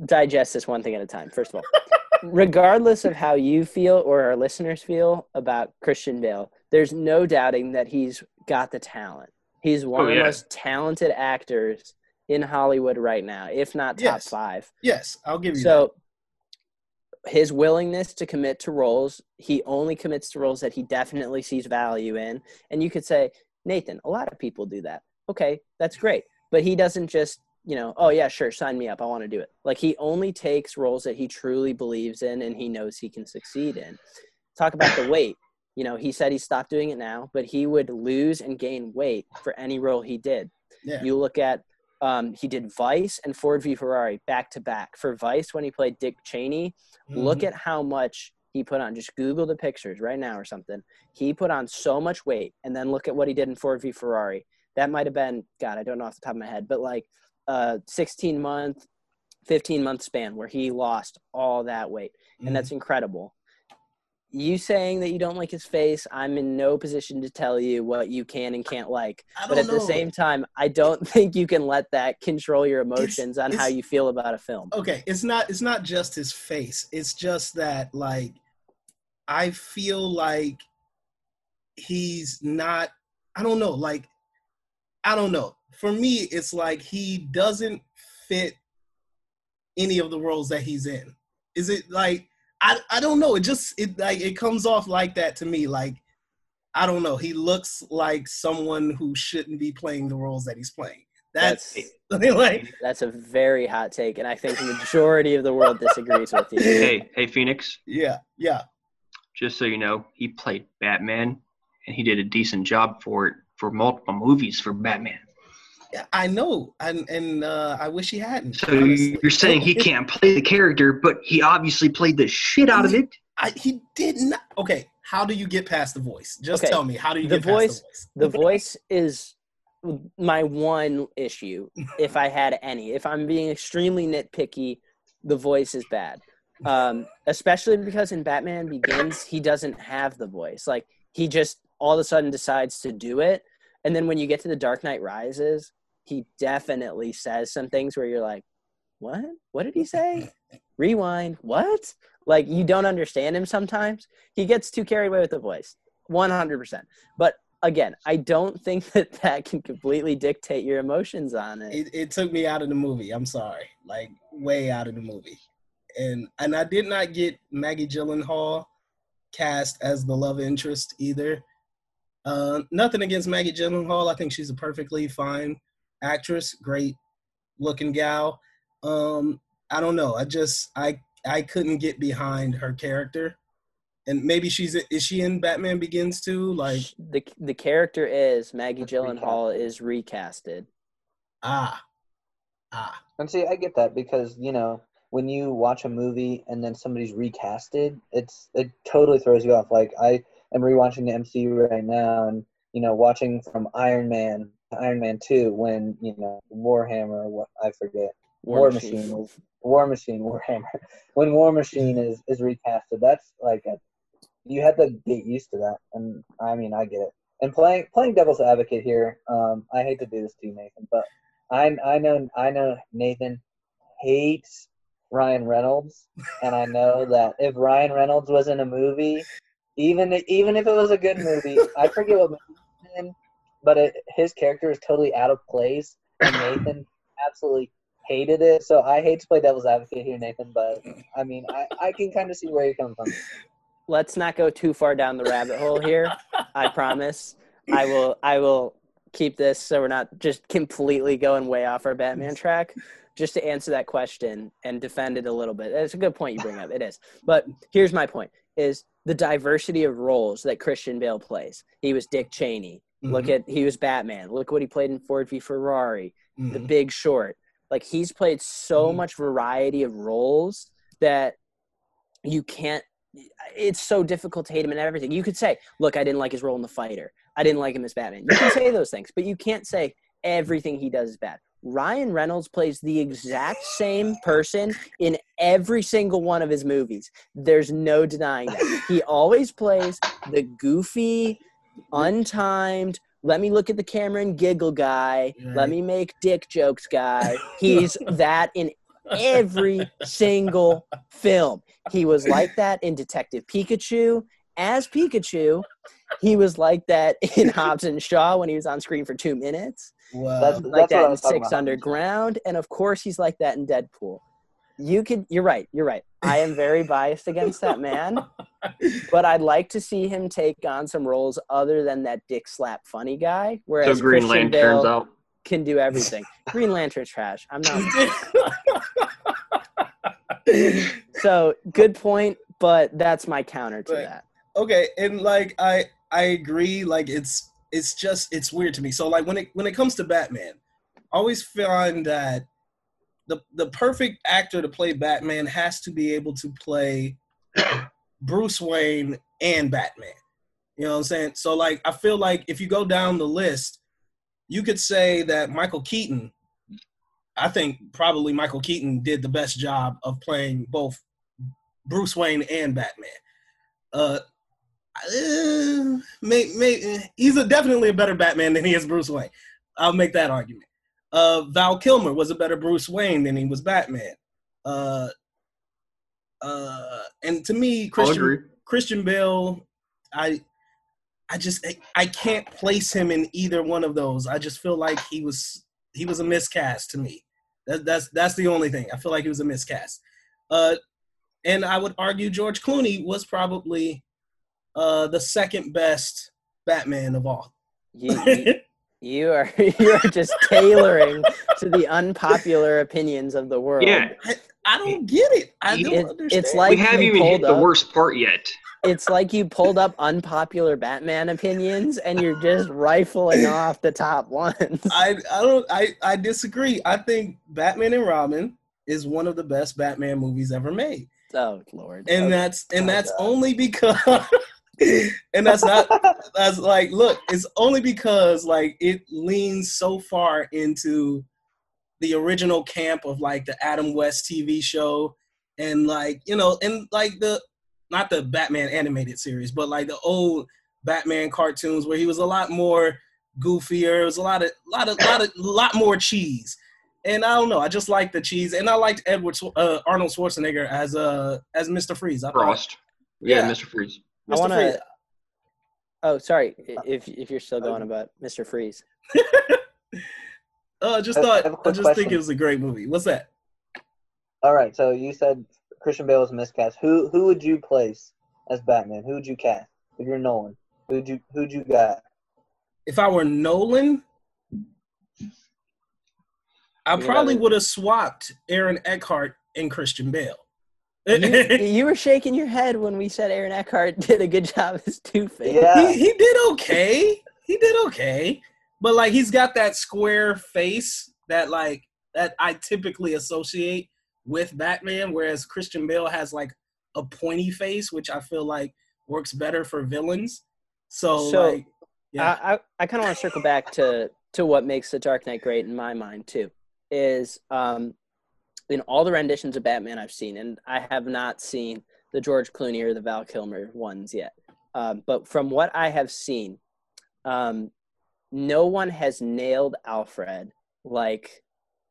digest this one thing at a time. First of all, regardless of how you feel or our listeners feel about Christian Bale, there's no doubting that he's got the talent. He's oh, one Oh, of the most talented actors in Hollywood right now, if not top Yes. five. yes, I'll give you So his willingness to commit to roles, he only commits to roles that he definitely sees value in. And you could say, Nathan, a lot of people do that. Okay, that's great. But he doesn't just, you know, oh yeah, sure, sign me up. I want to do it. Like he only takes roles that he truly believes in and he knows he can succeed in. Talk about the weight. You know, he said he stopped doing it now, but he would lose and gain weight for any role he did. Yeah. You look at um, he did Vice and Ford v Ferrari back to back. For Vice, when he played Dick Cheney, look Mhm. at how much he put on. Just Google the pictures right now or something. He put on so much weight, and then look at what he did in Ford v Ferrari. That might have been God, I don't know off the top of my head, but like a 16 month, 15 month span where he lost all that weight, Mhm. and that's incredible. You saying that you don't like his face, I'm in no position to tell you what you can and can't like. But at the same time, I don't think you can let that control your emotions on how you feel about a film. okay it's not it's not just his face it's just that like i feel like he's not i don't know like i don't know for me it's like he doesn't fit any of the roles that he's in is it like i i don't know it just it like it comes off like that to me like i don't know he looks like someone who shouldn't be playing the roles that he's playing that's, like That's a very hot take, and I think the majority of the world disagrees with you. Hey, hey, Phoenix. yeah yeah Just so you know, he played Batman, and he did a decent job for it for multiple movies for Batman. Yeah, I know, and and uh, I wish he hadn't. So you're saying he can't play the character, but he obviously played the shit out of it. I, he did not. Okay, how do you get past the voice? Just Okay, tell me. How do you the get voice, past the voice? the voice is my one issue, if I had any. If I'm being extremely nitpicky, the voice is bad. Um, especially because in Batman Begins, he doesn't have the voice. Like he just all of a sudden decides to do it, and then when you get to the Dark Knight Rises, he definitely says some things where you're like, "What? What did he say?" Rewind. What? Like you don't understand him sometimes. He gets too carried away with the voice. 100%. But again, I don't think that that can completely dictate your emotions on it. It, it took me out of the movie. I'm sorry, like way out of the movie, and and I did not get Maggie Gyllenhaal cast as the love interest either. Uh, nothing against Maggie Gyllenhaal. I think she's a perfectly fine actress, great looking gal. Um, I don't know. I just I I couldn't get behind her character, and maybe she's is she in Batman Begins too? Like The the character is Maggie That's Gyllenhaal is recasted. ah ah And see, I get that because you know when you watch a movie and then somebody's recasted, it's it totally throws you off. Like I am rewatching the MCU right now, and you know, watching from Iron Man to Iron Man Two when you know Warhammer, what I forget, War War, Machine. Machine, is War Machine, Warhammer. when War Machine is is recasted, that's like a you have to get used to that, and I mean I get it. And playing playing devil's advocate here, um, I hate to do this to you, Nathan, but I I know I know Nathan hates Ryan Reynolds, and I know that if Ryan Reynolds was in a movie, even even if it was a good movie, I forget what movie but it, his character is totally out of place, and Nathan absolutely hated it. So I hate to play devil's advocate here, Nathan, but I mean I, I can kind of see where you're coming from. Let's not go too far down the rabbit hole here. I promise. I will. I will keep this so we're not just completely going way off our Batman track. Just to answer that question and defend it a little bit. It's a good point you bring up. It is. But here's my point: is the diversity of roles that Christian Bale plays. He was Dick Cheney. Look Mhm. at he was Batman. Look what he played in Ford v Ferrari. The Mhm. Big Short. Like he's played so Mhm. much variety of roles that you can't it's so difficult to hate him in everything. You could say, "Look, I didn't like his role in The Fighter. I didn't like him as Batman." You can say those things, but you can't say everything he does is bad. Ryan Reynolds plays the exact same person in every single one of his movies. There's no denying that. He always plays the goofy, untimed, let me look at the camera and giggle guy, let me make dick jokes guy. He's that in every single film. He was like that in Detective Pikachu as Pikachu. He was like that in Hobbs and Shaw when he was on screen for two minutes. Wow. That's- Like what that in was talking Six about. Underground, and of course he's like that in Deadpool. You could. You're right. You're right. I am very biased against that man, but I'd like to see him take on some roles other than that dick slap funny guy. Whereas so Green Christian Lantern's Bale out. can do everything. Green Lantern's trash. I'm not. So good point, but that's my counter to Right. that. okay and like i i agree like it's it's just it's weird to me so like when it when it comes to batman i always find that the the perfect actor to play batman has to be able to play bruce wayne and batman you know what i'm saying so like i feel like if you go down the list you could say that michael keaton i think probably michael keaton did the best job of playing both bruce wayne and batman uh uh, may, may, he's a, definitely a better Batman than he is Bruce Wayne. I'll make that argument. Uh, Val Kilmer was a better Bruce Wayne than he was Batman. Uh, uh, and to me. Christian Christian Bale, I I just I, I can't place him in either one of those. I just feel like he was he was a miscast to me. That, that's that's the only thing. I feel like he was a miscast. Uh, and I would argue George Clooney was probably uh, the second best Batman of all. You, you, you are you are just tailoring to the unpopular opinions of the world. Yeah, I, I don't get it. I don't It- understand. it's like we haven't you even hit pulled the up- worst part yet. It's like you pulled up unpopular Batman opinions and you're just rifling off the top ones. I I don't I I disagree. I think Batman and Robin is one of the best Batman movies ever made, Oh Lord. and Okay. that's and Oh, that's God. only because. and that's not that's like look it's only because like it leans so far into the original camp of like the adam west tv show and like you know and like the not the batman animated series but like the old batman cartoons where he was a lot more goofier it was a lot of lot of lot of lot more cheese and i don't know i just like the cheese and i liked edward uh, arnold schwarzenegger as uh as mr freeze I Frost. Yeah, Yeah. Mr. Freeze. I want to. Oh, sorry. If if you're still going about Mr. Freeze, Uh, just I- I thought have a I quick just think question. it was a great movie. What's that? All right, so you said Christian Bale was miscast. Who who would you place as Batman? Who would you cast if you're Nolan? Who'd you who'd you got? If I were Nolan, I You probably would have swapped Aaron Eckhart and Christian Bale. You, you were shaking your head when we said Aaron Eckhart did a good job as Two Face. Yeah. he, he did okay. He did okay. But like he's got that square face that like that I typically associate with Batman, whereas Christian Bale has like a pointy face, which I feel like works better for villains. So, So, like, yeah, I, I, I kind of want to circle back to to what makes the Dark Knight great in my mind too. Is um, in all the renditions of Batman I've seen, and I have not seen the George Clooney or the Val Kilmer ones yet. Um, but from what I have seen, um, no one has nailed Alfred like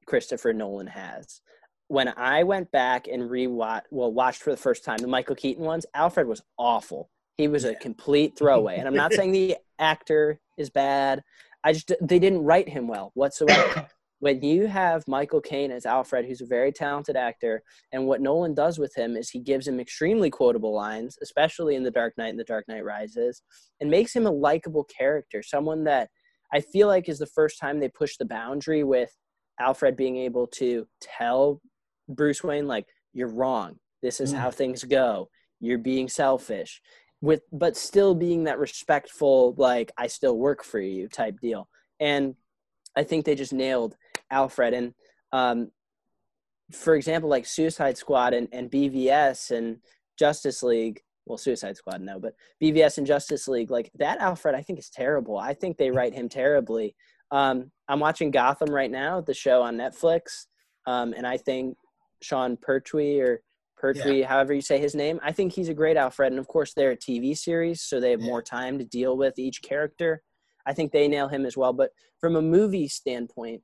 Christopher Nolan has. When I went back and rewatched, well, watched for the first time the Michael Keaton ones, Alfred was awful. He was a complete throwaway. And I'm not saying the actor is bad. I just they didn't write him well whatsoever. when you have Michael Caine as Alfred, who's a very talented actor, and what Nolan does with him is he gives him extremely quotable lines, especially in The Dark Knight and The Dark Knight Rises, and makes him a likable character, someone that I feel like is the first time they push the boundary with Alfred being able to tell Bruce Wayne like you're wrong. This is Mm. how things go. You're being selfish. With but still being that respectful like I still work for you type deal. And I think they just nailed Alfred and um for example like Suicide Squad and, and BVS and Justice League well Suicide Squad no but BVS and Justice League like that Alfred I think is terrible. I think they write him terribly. Um I'm watching Gotham right now, the show on Netflix. Um and I think Sean Pertwee or Pertwee, however you say his name, I think he's a great Alfred. And of course, they're a TV series, so they have more time to deal with each character. I think they nail him as well. But from a movie standpoint,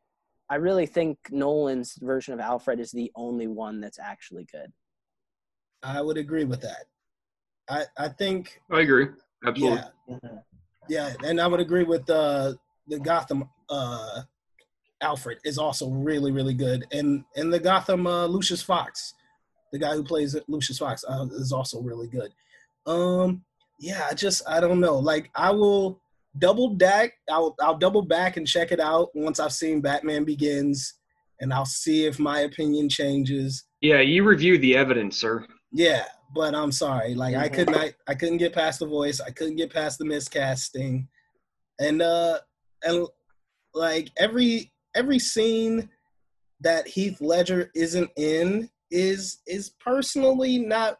I really think Nolan's version of Alfred is the only one that's actually good. I would agree with that. I I think I agree. Absolutely. yeah, yeah, and I would agree with uh, the Gotham uh, Alfred is also really really good, and and the Gotham uh, Lucius Fox, the guy who plays Lucius Fox, uh, is also really good. Um, yeah, I just I don't know. Like I will double back. I'll I'll double back and check it out once I've seen Batman Begins, and I'll see if my opinion changes. Yeah, you review the evidence, sir. Yeah, but I'm sorry. Like I could not I couldn't get past the voice. I couldn't get past the miscasting. And uh and like every every scene that Heath Ledger isn't in is is personally not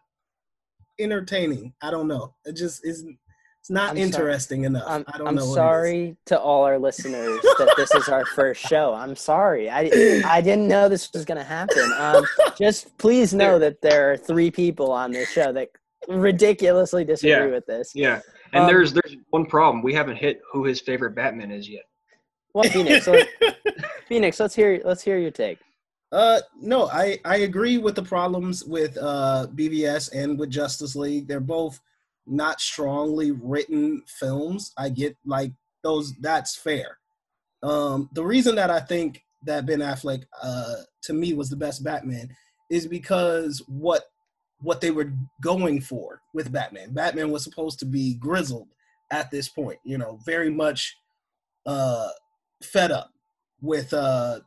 entertaining. I don't know. It just isn't it's not I'm sorry. interesting enough. I'm, I don't I'm know. what it is. sorry to all our listeners that this is our first show. I'm sorry. I, I didn't know this was going to happen. Um, just please know that there are three people on this show that ridiculously disagree Yeah. with this. Yeah. And Um, there's there's one problem. We haven't hit who his favorite Batman is yet. Well, Phoenix, let, Phoenix, let's hear let's hear your take. Uh, no, I I agree with the problems with uh BVS and with Justice League. They're both not strongly written films. I get like those. That's fair. Um, the reason that I think that Ben Affleck, uh, to me, was the best Batman is because what what they were going for with Batman. Batman was supposed to be grizzled at this point. You know, very much uh fed up with uh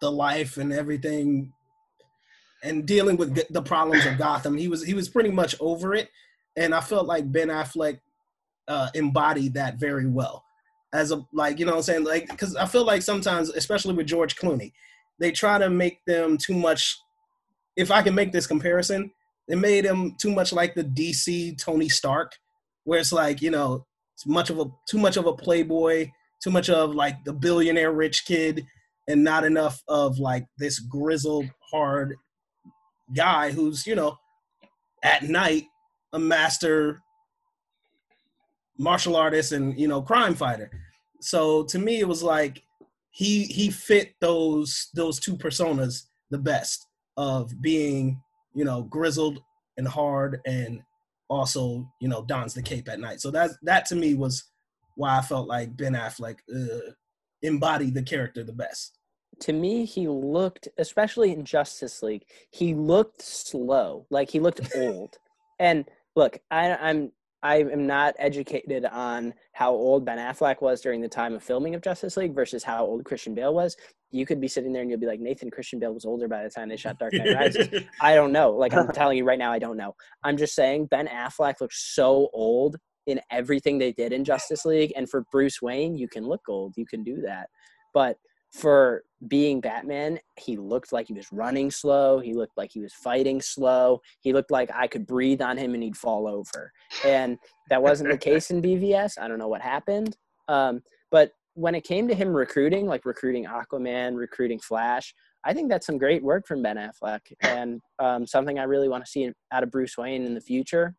the life and everything and dealing with the problems of Gotham. He was he was pretty much over it, and I felt like Ben Affleck uh, embodied that very well. As a like you know what I'm saying like because I feel like sometimes especially with George Clooney, they try to make them too much. If I can make this comparison, they made him too much like the DC Tony Stark, where it's like you know it's much of a too much of a playboy, too much of like the billionaire rich kid, and not enough of like this grizzled hard guy who's you know at night a master martial artist and you know crime fighter. So to me it was like he he fit those those two personas the best of being you know grizzled and hard and also you know dons the cape at night. So that that to me was why i felt like ben affleck uh, embodied the character the best. To me he looked especially in justice league he looked slow. Like he looked old. And look I, i'm i am not educated on how old ben affleck was during the time of filming of justice league versus how old christian bale was. You could be sitting there and you'll be like nathan christian bale was older by the time they shot dark knight rises. I don't know. Like i'm telling you right now i don't know. I'm just saying ben affleck looks so old in everything they did in justice league and for bruce wayne you can look old. You can do that. But for being Batman, he looked like he was running slow. He looked like he was fighting slow. He looked like I could breathe on him and he'd fall over. And that wasn't the case in BVS. I don't know what happened. Um, but when it came to him recruiting, like recruiting Aquaman, recruiting Flash, I think that's some great work from Ben Affleck and um, something I really want to see out of Bruce Wayne in the future.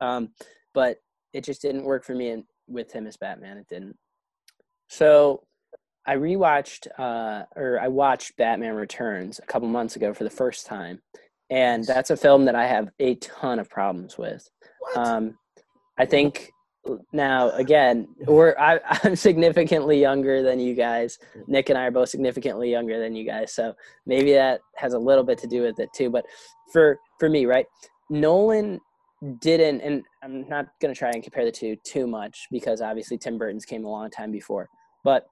Um, but it just didn't work for me in, with him as Batman. It didn't. So I rewatched, uh, or I watched Batman Returns a couple months ago for the first time, and that's a film that I have a ton of problems with. Um, I think now again, we're I, I'm significantly younger than you guys. Nick and I are both significantly younger than you guys, so maybe that has a little bit to do with it too. But for for me, right, Nolan didn't, and I'm not going to try and compare the two too much because obviously Tim Burton's came a long time before, but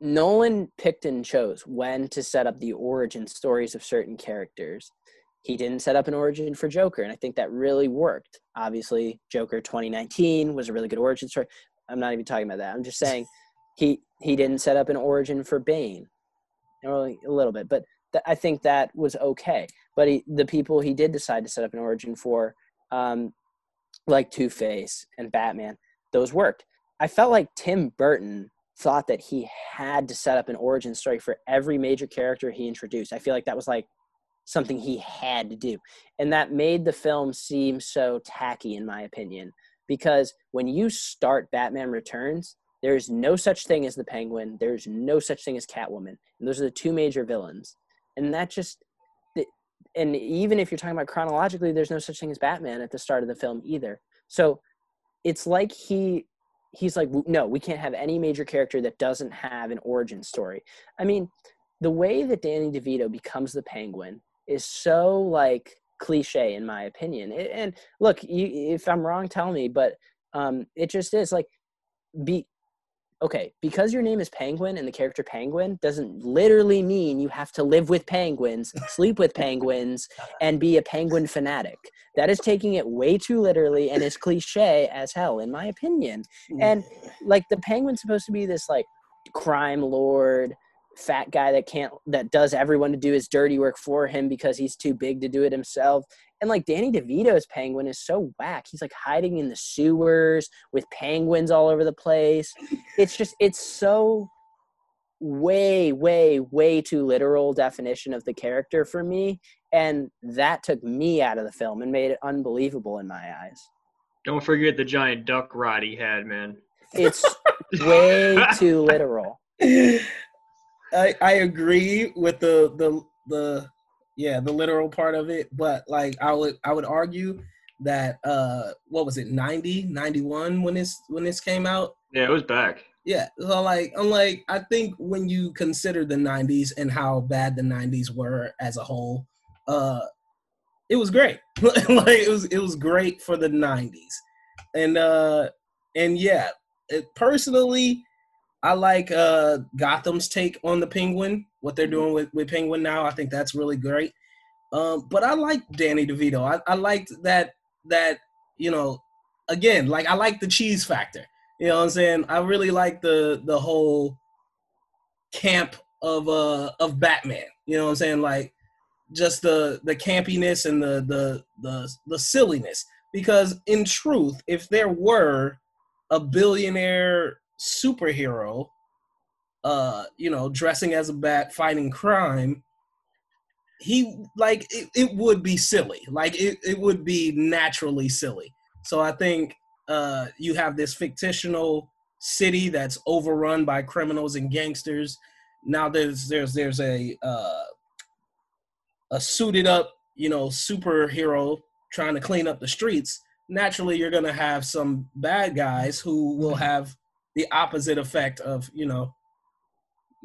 Nolan picked and chose when to set up the origin stories of certain characters. He didn't set up an origin for Joker, and I think that really worked. Obviously, Joker 2019 was a really good origin story. I'm not even talking about that. I'm just saying he he didn't set up an origin for Bane, only a little bit, but th- I think that was okay. But he, the people he did decide to set up an origin for, um, like Two Face and Batman, those worked. I felt like Tim Burton thought that he had to set up an origin story for every major character he introduced. I feel like that was like something he had to do. And that made the film seem so tacky, in my opinion, because when you start Batman Returns, there's no such thing as the Penguin, there's no such thing as Catwoman. And those are the two major villains. And that just, and even if you're talking about chronologically, there's no such thing as Batman at the start of the film either. So it's like he he's like no we can't have any major character that doesn't have an origin story. I mean the way that danny devito becomes the penguin is so like cliche in my opinion. It- and look you, if i'm wrong tell me but um it just is like be okay because your name is penguin and the character penguin doesn't literally mean you have to live with penguins sleep with penguins and be a penguin fanatic. That is taking it way too literally and is cliche as hell in my opinion. And like the penguin's supposed to be this like crime lord fat guy that can't that does everyone to do his dirty work for him because he's too big to do it himself and like danny devito's penguin is so whack. He's like hiding in the sewers with penguins all over the place. It's just it's so way way way too literal definition of the character for me. And that took me out of the film and made it unbelievable in my eyes. Don't forget the giant duck rod he had, man. it's way too literal. I I agree with the the the yeah the literal part of it, but like I would I would argue that uh what was it 90 91 when this when this came out? Yeah, it was back. yeah so like i'm like i think when you consider the 90s and how bad the 90s were as a whole uh it was great. Like it was it was great for the 90s and uh and yeah it, personally i like uh gotham's take on the penguin what they're doing with with penguin now. I think that's really great. Um but i like danny devito. I, I liked that that you know again like i like the cheese factor. You know what i'm saying? I really like the the whole camp of uh of batman. You know what i'm saying? Like just the the campiness and the the the, the silliness. Because in truth if there were a billionaire superhero uh you know dressing as a bat fighting crime he like it, it would be silly. Like it, it would be naturally silly. So i think uh you have this fictional city that's overrun by criminals and gangsters. Now there's there's there's a uh a suited up you know superhero trying to clean up the streets. Naturally you're going to have some bad guys who will have the opposite effect of you know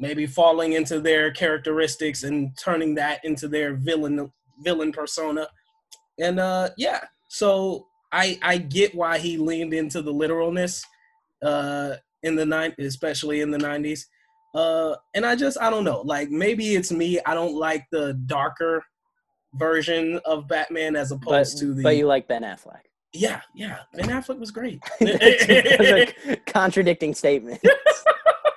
maybe falling into their characteristics and turning that into their villain villain persona. And uh yeah so i i get why he leaned into the literalness uh in the nine especially in the 90s uh and i just i don't know like maybe it's me i don't like the darker version of batman as but, opposed to the but you like ben affleck yeah yeah ben affleck was great contradicting statements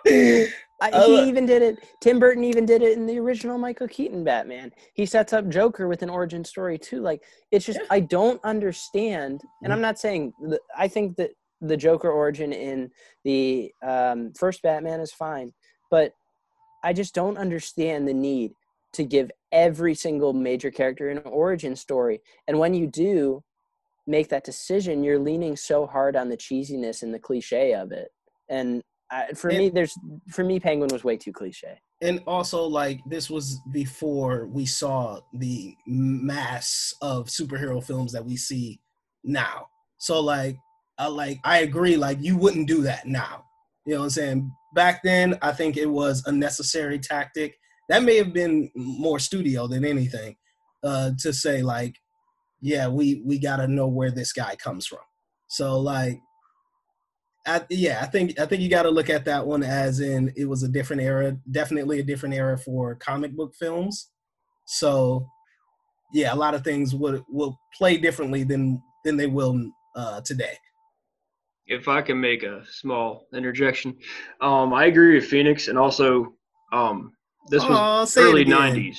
I, Oh, he even did it. Tim Burton even did it in the original Michael Keaton Batman. He sets up Joker with an origin story too. Like it's just I don't understand, and. I'm not saying I think that the Joker origin in the um, first Batman is fine, but I just don't understand the need to give every single major character an origin story. And when you do make that decision, you're leaning so hard on the cheesiness and the cliche of it. And I, for And- me, there's for me, Penguin was way too cliche. and also like this was before we saw the mass of superhero films that we see now so like I like I agree like you wouldn't do that now you know what I'm saying back then I think it was a necessary tactic that may have been more studio than anything uh to say like yeah we we got to know where this guy comes from so like I, yeah, I think I think you got to look at that one as in it was a different era, definitely a different era for comic book films. So, yeah, a lot of things would will play differently than than they will uh, today. if I can make a small interjection, um, I agree with Phoenix, and also um, this was it early '90s.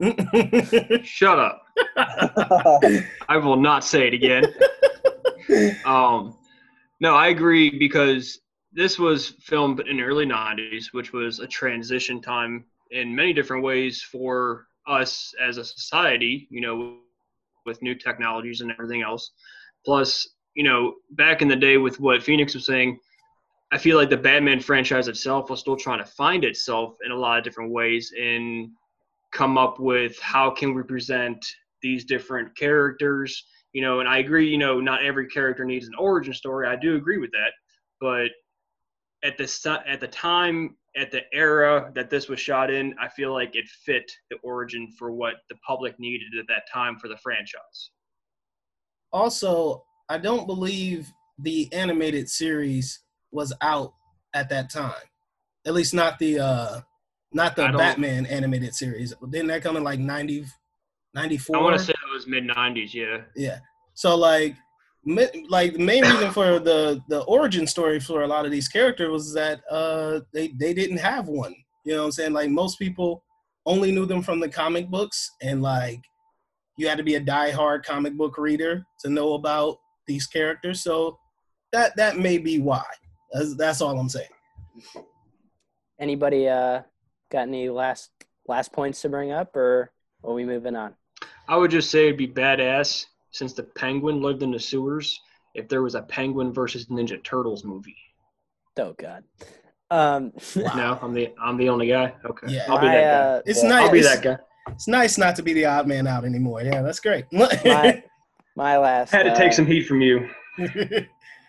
Shut up! I will not say it again. Um, no, I agree because this was filmed in the early '90s, which was a transition time in many different ways for us as a society. You know, with new technologies and everything else. Plus, you know, back in the day with what Phoenix was saying, I feel like the Batman franchise itself was still trying to find itself in a lot of different ways and come up with how can we present these different characters. You know, and I agree, you know, not every character needs an origin story. I do agree with that. But at the at the time, at the era that this was shot in, I feel like it fit the origin for what the public needed at that time for the franchise. Also, I don't believe the animated series was out at that time. At least not the uh not the Batman animated series. Didn't that come in like 90 94? I want to say it was mid '90s. Yeah. Yeah. So like, like the main reason for the the origin story for a lot of these characters was that uh they they didn't have one. You know what I'm saying? Like most people only knew them from the comic books, and like you had to be a diehard comic book reader to know about these characters. So that that may be why. That's, that's all I'm saying. Anybody uh, got any last last points to bring up, or are we moving on? I would just say it'd be badass since the penguin lived in the sewers if there was a penguin versus Ninja Turtles movie. Oh God. Um, No, I'm the I'm the only guy. Okay, Yeah. I'll be that guy. uh, It's Yeah. nice. I'll be that guy. It's nice not to be the odd man out anymore. Yeah, that's great. my, my last Had to uh, take some heat from you.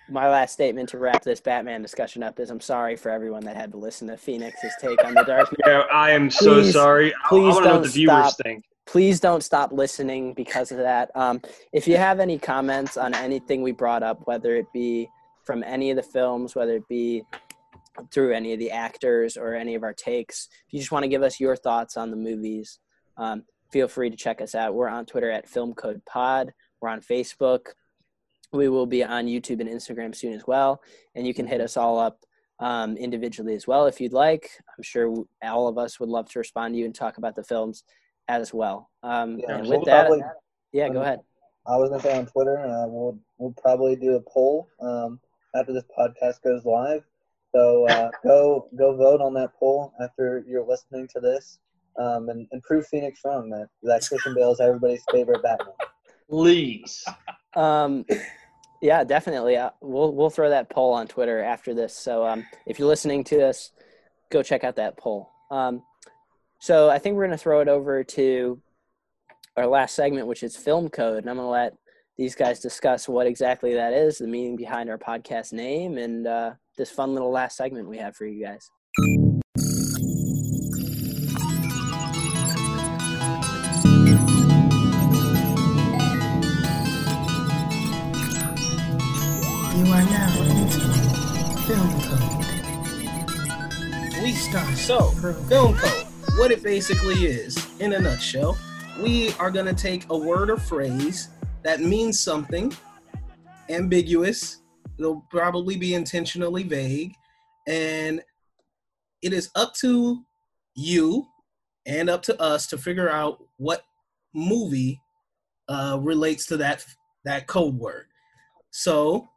my last statement to wrap this Batman discussion up is I'm sorry for everyone that had to listen to Phoenix's take on the Dark Knight. Yeah, I am so Please- sorry. I, I please want to know what don't the viewers stop. think. Please don't stop listening because of that. Um, if you have any comments on anything we brought up, whether it be from any of the films, whether it be through any of the actors or any of our takes, if you just want to give us your thoughts on the movies, um, feel free to check us out. We're on Twitter at Film Code Pod. We're on Facebook. We will be on YouTube and Instagram soon as well. And you can hit us all up um, individually as well if you'd like. I'm sure all of us would love to respond to you and talk about the films as well. Um, Yeah, and we'll with that, probably- yeah, go ahead. I was gonna say on Twitter, uh, we'll we'll probably do a poll um, after this podcast goes live. So uh, go go vote on that poll after you're listening to this, um, and, and prove Phoenix wrong that that Christian Bale is everybody's favorite Batman. Please. Um, yeah, definitely. Uh, we'll we'll throw that poll on Twitter after this. So um, if you're listening to us, go check out that poll. Um, so I think we're going to throw it over to our last segment, which is film code, and I'm going to let these guys discuss what exactly that is, the meaning behind our podcast name, and uh, this fun little last segment we have for you guys. You are now entering film code. We start so film code. What it basically is, in a nutshell, we are gonna take a word or phrase that means something ambiguous. It'll probably be intentionally vague, and it is up to you and up to us to figure out what movie uh, relates to that that code word. So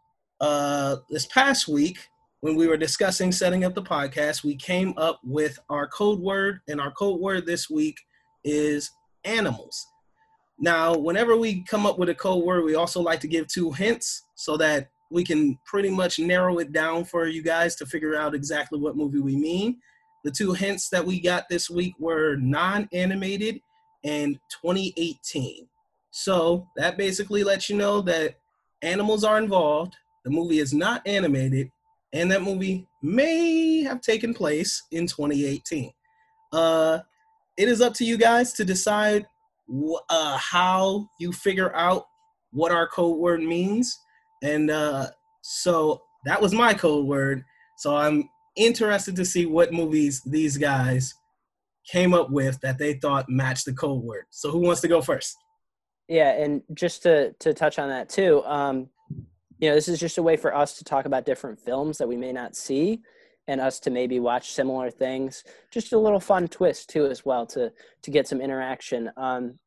uh, this past week, when we were discussing setting up the podcast, we came up with our code word, and our code word this week is animals. Now, whenever we come up with a code word, we also like to give two hints so that we can pretty much narrow it down for you guys to figure out exactly what movie we mean. The two hints that we got this week were non animated and 2018. So that basically lets you know that animals are involved, the movie is not animated, and that movie may have taken place in 2018. Uh, it is up to you guys to decide wh- uh, how you figure out what our code word means. And uh, so that was my code word. So I'm interested to see what movies these guys came up with that they thought matched the code word. So who wants to go first? Yeah, and just to to touch on that too, um, you know, this is just a way for us to talk about different films that we may not see, and us to maybe watch similar things. Just a little fun twist too, as well, to to get some interaction. Um,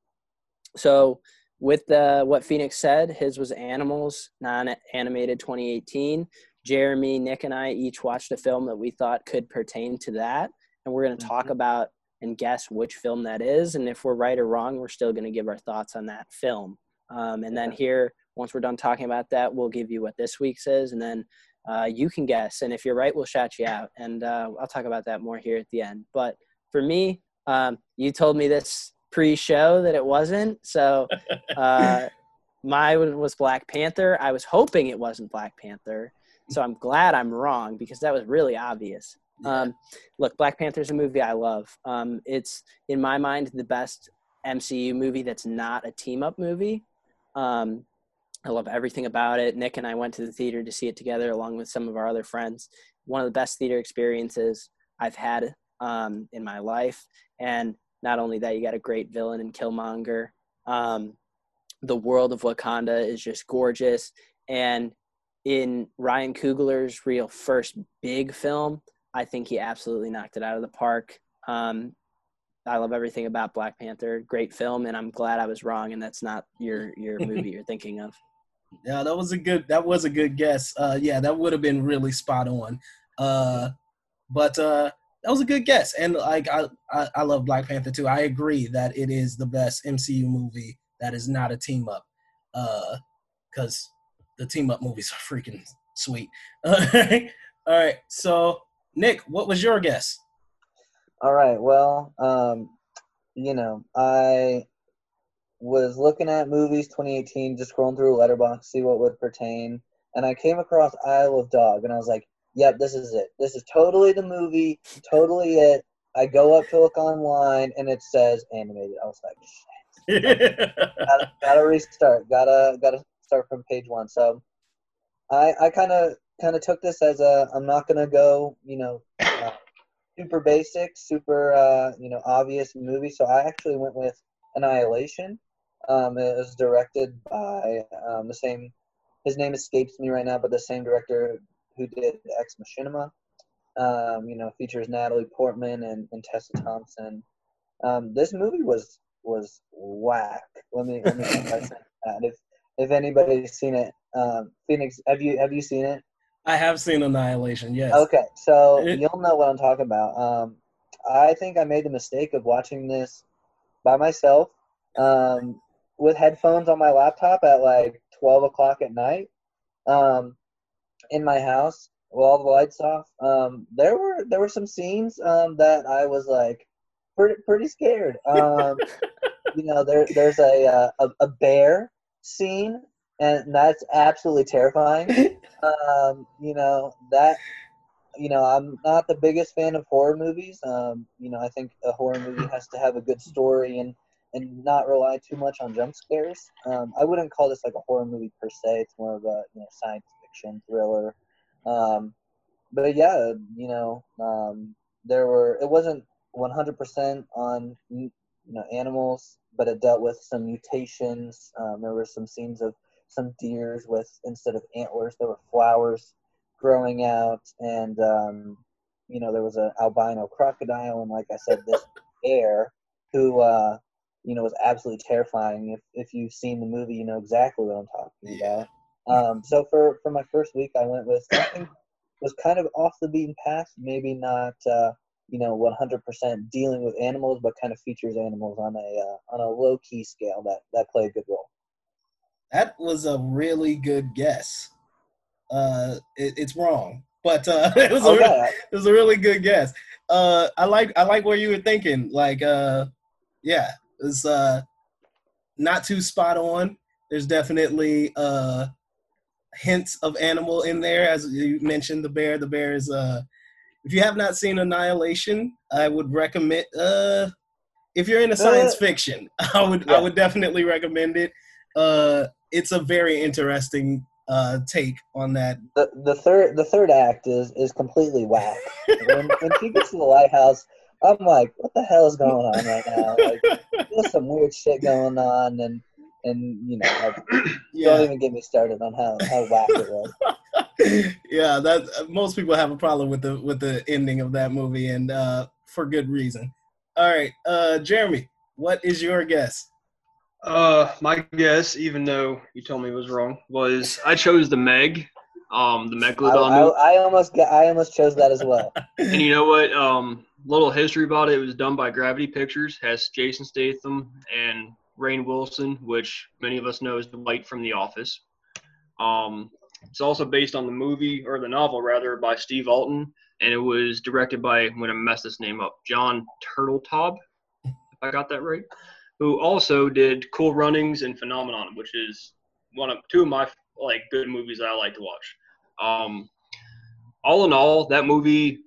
so with the what Phoenix said, his was Animals, non-animated 2018. Jeremy, Nick, and I each watched a film that we thought could pertain to that, and we're going to talk about and guess which film that is. And if we're right or wrong, we're still going to give our thoughts on that film. Um, and then here, once we're done talking about that, we'll give you what this week's is, and then uh, you can guess. And if you're right, we'll shout you out. And uh, I'll talk about that more here at the end. But for me, um, you told me this pre-show that it wasn't. So uh, my was Black Panther. I was hoping it wasn't Black Panther. So I'm glad I'm wrong because that was really obvious. Um, look, Black Panther is a movie I love. Um, it's in my mind the best MCU movie that's not a team up movie. Um, I love everything about it. Nick and I went to the theater to see it together along with some of our other friends. One of the best theater experiences I've had um, in my life. And not only that, you got a great villain in Killmonger. Um, the world of Wakanda is just gorgeous. And in Ryan Coogler's real first big film, I think he absolutely knocked it out of the park. Um, I love everything about Black Panther. Great film, and I'm glad I was wrong, and that's not your your movie you're thinking of. Yeah, that was a good that was a good guess. Uh, yeah, that would have been really spot on. Uh, but uh, that was a good guess, and like I, I I love Black Panther too. I agree that it is the best MCU movie that is not a team up, because the team up movies are freaking sweet. All right, all right. So Nick, what was your guess? All right. Well, um, you know, I was looking at movies 2018, just scrolling through Letterboxd, see what would pertain, and I came across Isle of Dog, and I was like, "Yep, this is it. This is totally the movie, totally it." I go up to look online, and it says animated. I was like, "Shit, gotta, gotta restart. Gotta gotta start from page one." So, I I kind of kind of took this as a I'm not gonna go, you know. Uh, super basic, super uh, you know obvious movie. So I actually went with Annihilation. Um, it was directed by um, the same. His name escapes me right now, but the same director who did Ex Machina. Um, you know, features Natalie Portman and, and Tessa Thompson. Um, this movie was was whack. Let me let me that. If if anybody's seen it, um, Phoenix, have you have you seen it? I have seen Annihilation. Yes. Okay, so It- you'll know what I'm talking about. Um, I think I made the mistake of watching this by myself um, with headphones on my laptop at like 12 o'clock at night um, in my house with all the lights off. Um, there were there were some scenes um, that I was like pretty pretty scared. Um, you know, there there's a, uh, a a bear scene, and that's absolutely terrifying. um, you know that you know i'm not the biggest fan of horror movies um, you know i think a horror movie has to have a good story and and not rely too much on jump scares. Um, i wouldn't call this like a horror movie per se. It's more of a you know science fiction thriller. Um, but yeah you know um, there were it wasn't 100% on you know animals but it dealt with some mutations. Um, there were some scenes of some deers with instead of antlers there were flowers growing out. And um, you know there was an albino crocodile, and like I said, this bear who uh, you know was absolutely terrifying. If if you've seen the movie, you know exactly what I'm talking about. Um, so for for my first week, I went with something was kind of off the beaten path, maybe not. Uh, you know, 100% dealing with animals, but kind of features animals on a uh, on a low key scale that that play a good role. That was a really good guess. Uh, it, it's wrong, but uh, it was a re- it was a really good guess. Uh, I like I like where you were thinking. Like, uh, yeah, it's uh, not too spot on. There's definitely uh, hints of animal in there, as you mentioned. The bear. The bear is uh, if you have not seen Annihilation, I would recommend. Uh, if you're into science Uh, fiction, I would I would definitely recommend it. Uh, it's a very interesting uh, take on that. The the third the third act is is completely whack. when when she gets to the lighthouse, I'm like, what the hell is going on right now? Like, there's some weird shit going on, and and you know, like, Yeah. don't even get me started on how how whack it was. yeah, that most people have a problem with the with the ending of that movie, and uh, for good reason. All right, uh, Jeremy, what is your guess? Uh, my guess, even though you told me it was wrong, was I chose the Meg, um, the I, Megalodon I, movie. I almost got, I almost chose that as well. And you know what? Um, little history about it. It was done by Gravity Pictures. Has Jason Statham and Rainn Wilson, which many of us know as Dwight from The Office. Um, it's also based on the movie or the novel rather by Steve Alten, and it was directed by I'm gonna mess this name up, Jon Turteltaub, if I got that right, who also did Cool Runnings and Phenomenon, which is one of two of my like good movies that I like to watch. Um, all in all, that movie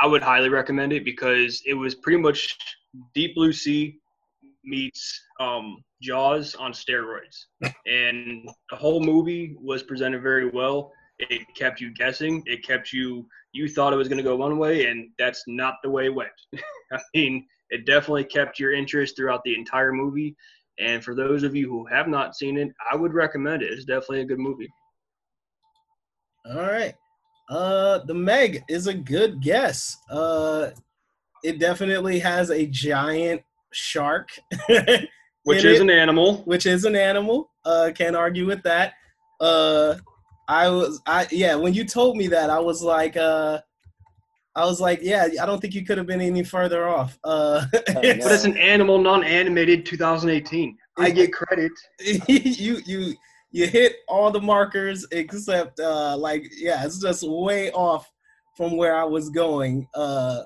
I would highly recommend it because it was pretty much Deep Blue Sea meets um, Jaws on steroids, and the whole movie was presented very well. It kept you guessing. It kept you. You thought it was going to go one way, and that's not the way it went. I mean, it definitely kept your interest throughout the entire movie. And for those of you who have not seen it, I would recommend it. It's definitely a good movie. All right, uh, the Meg is a good guess. Uh, it definitely has a giant shark, Which is it. an animal. which is an animal. Uh, can't argue with that. Uh, I was, I yeah. When you told me that, I was like, uh, I was like, yeah. I don't think you could have been any further off. Uh. But it's an animal, non-animated, 2018. I get credit. you you you hit all the markers except uh, like yeah, it's just way off from where I was going. Uh,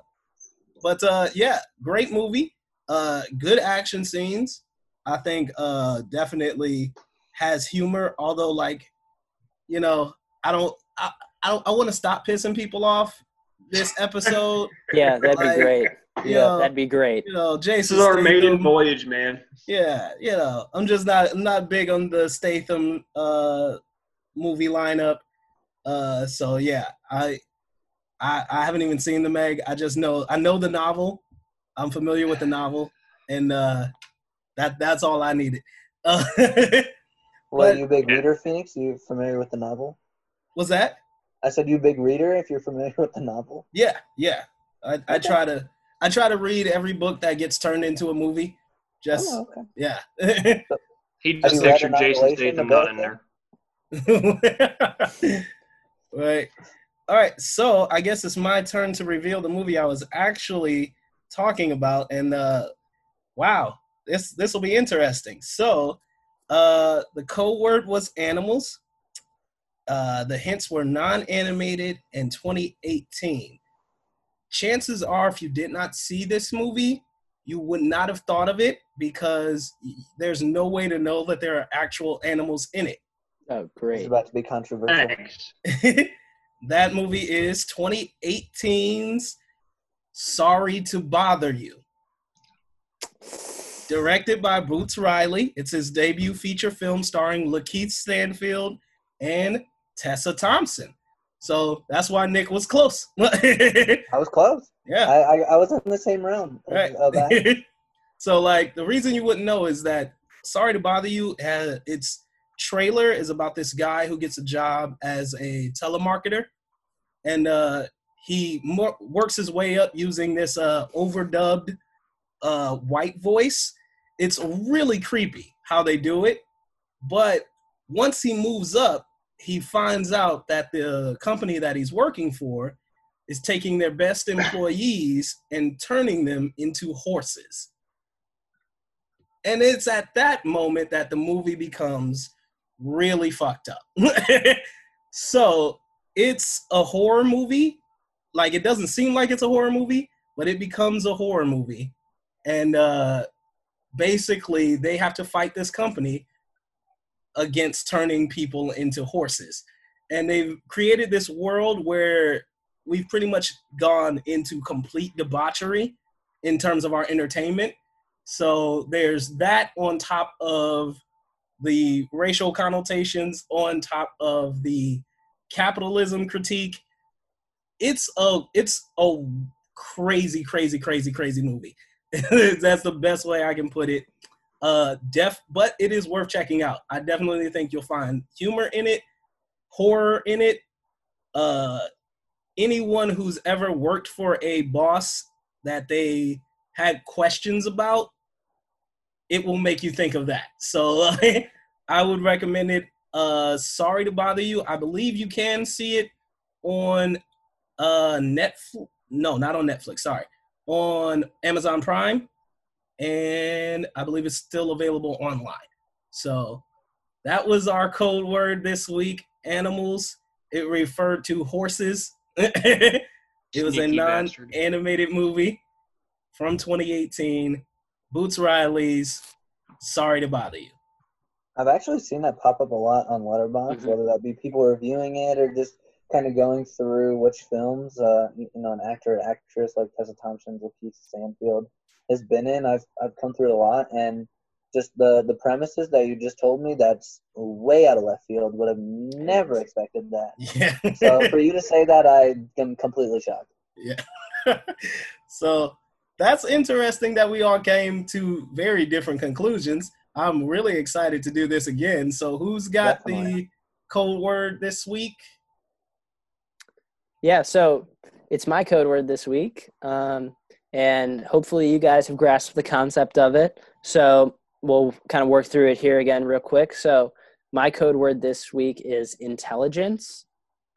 but uh, yeah, great movie. Uh, good action scenes. I think uh, definitely has humor. Although, like, you know, I don't, I, I I want to stop pissing people off this episode. Yeah, that'd be great. you Yeah, know, that'd be great. You know, This Jason. is our maiden voyage, man. yeah, you know, I'm just not I'm not big on the Statham uh movie lineup. Uh so yeah, I I I haven't even seen the Meg. I just know I know the novel. I'm familiar with the novel and uh that that's all I needed. Uh, What, But- you a big reader, Phoenix? You familiar with the novel? was that? I said you a big reader if you're familiar with the novel. Yeah, yeah. I, I try to I try to read every book that gets turned into a movie. Just Oh, okay. yeah. He just you pictured Jason Statham not in there. right. All right. So I guess it's my turn to reveal the movie I was actually talking about, and uh, wow, this this will be interesting. So, uh, the code word was animals. Uh, the hints were non-animated in 2018. Chances are, if you did not see this movie, you would not have thought of it because there's no way to know that there are actual animals in it. Oh, It's great. about to be controversial. That movie is 2018's Sorry to Bother You. Directed by Boots Riley. It's his debut feature film starring LaKeith Stanfield and Tessa Thompson. So that's why Nick was close. I was close. I, I, I was in the same realm Right. of that. so like the reason you wouldn't know is that Sorry to Bother You has its trailer is about this guy who gets a job as a telemarketer and uh he works his way up using this uh, overdubbed uh, white voice. It's really creepy how they do it. But once he moves up, he finds out that the company that he's working for is taking their best employees and turning them into horses. And it's at that moment that the movie becomes really fucked up. so it's a horror movie. Like it doesn't seem like it's a horror movie, but it becomes a horror movie. And uh, basically, they have to fight this company against turning people into horses. And they've created this world where we've pretty much gone into complete debauchery in terms of our entertainment. So there's that on top of the racial connotations, on top of the capitalism critique. It's a it's a crazy, crazy, crazy, crazy movie. That's the best way I can put it. Uh, def, but it is worth checking out. I definitely think you'll find humor in it, horror in it. Uh, anyone who's ever worked for a boss that they had questions about, it will make you think of that. So I would recommend it. Uh, sorry to bother you. I believe you can see it on uh Netflix. No, not on Netflix. Sorry, on Amazon Prime, and I believe it's still available online. So that was our code word this week. Animals. It referred to horses. it was a Sneaky bastard. non-animated movie from 2018. Boots Riley's. Sorry to bother you. I've actually seen that pop up a lot on Letterboxd, whether that be people reviewing it or just kind of going through which films, uh, you know, an actor or actress like Tessa Thompson, LaKeith Stanfield has been in. I've I've come through a lot, and just the the premises that you just told me, that's way out of left field. Would have never expected that. Yeah. So for you to say that, I am completely shocked. Yeah. so that's interesting that we all came to very different conclusions. I'm really excited to do this again. So who's got the code word this week? Yeah, so it's my code word this week. Um, and hopefully you guys have grasped the concept of it. So we'll kind of work through it here again real quick. So my code word this week is intelligence.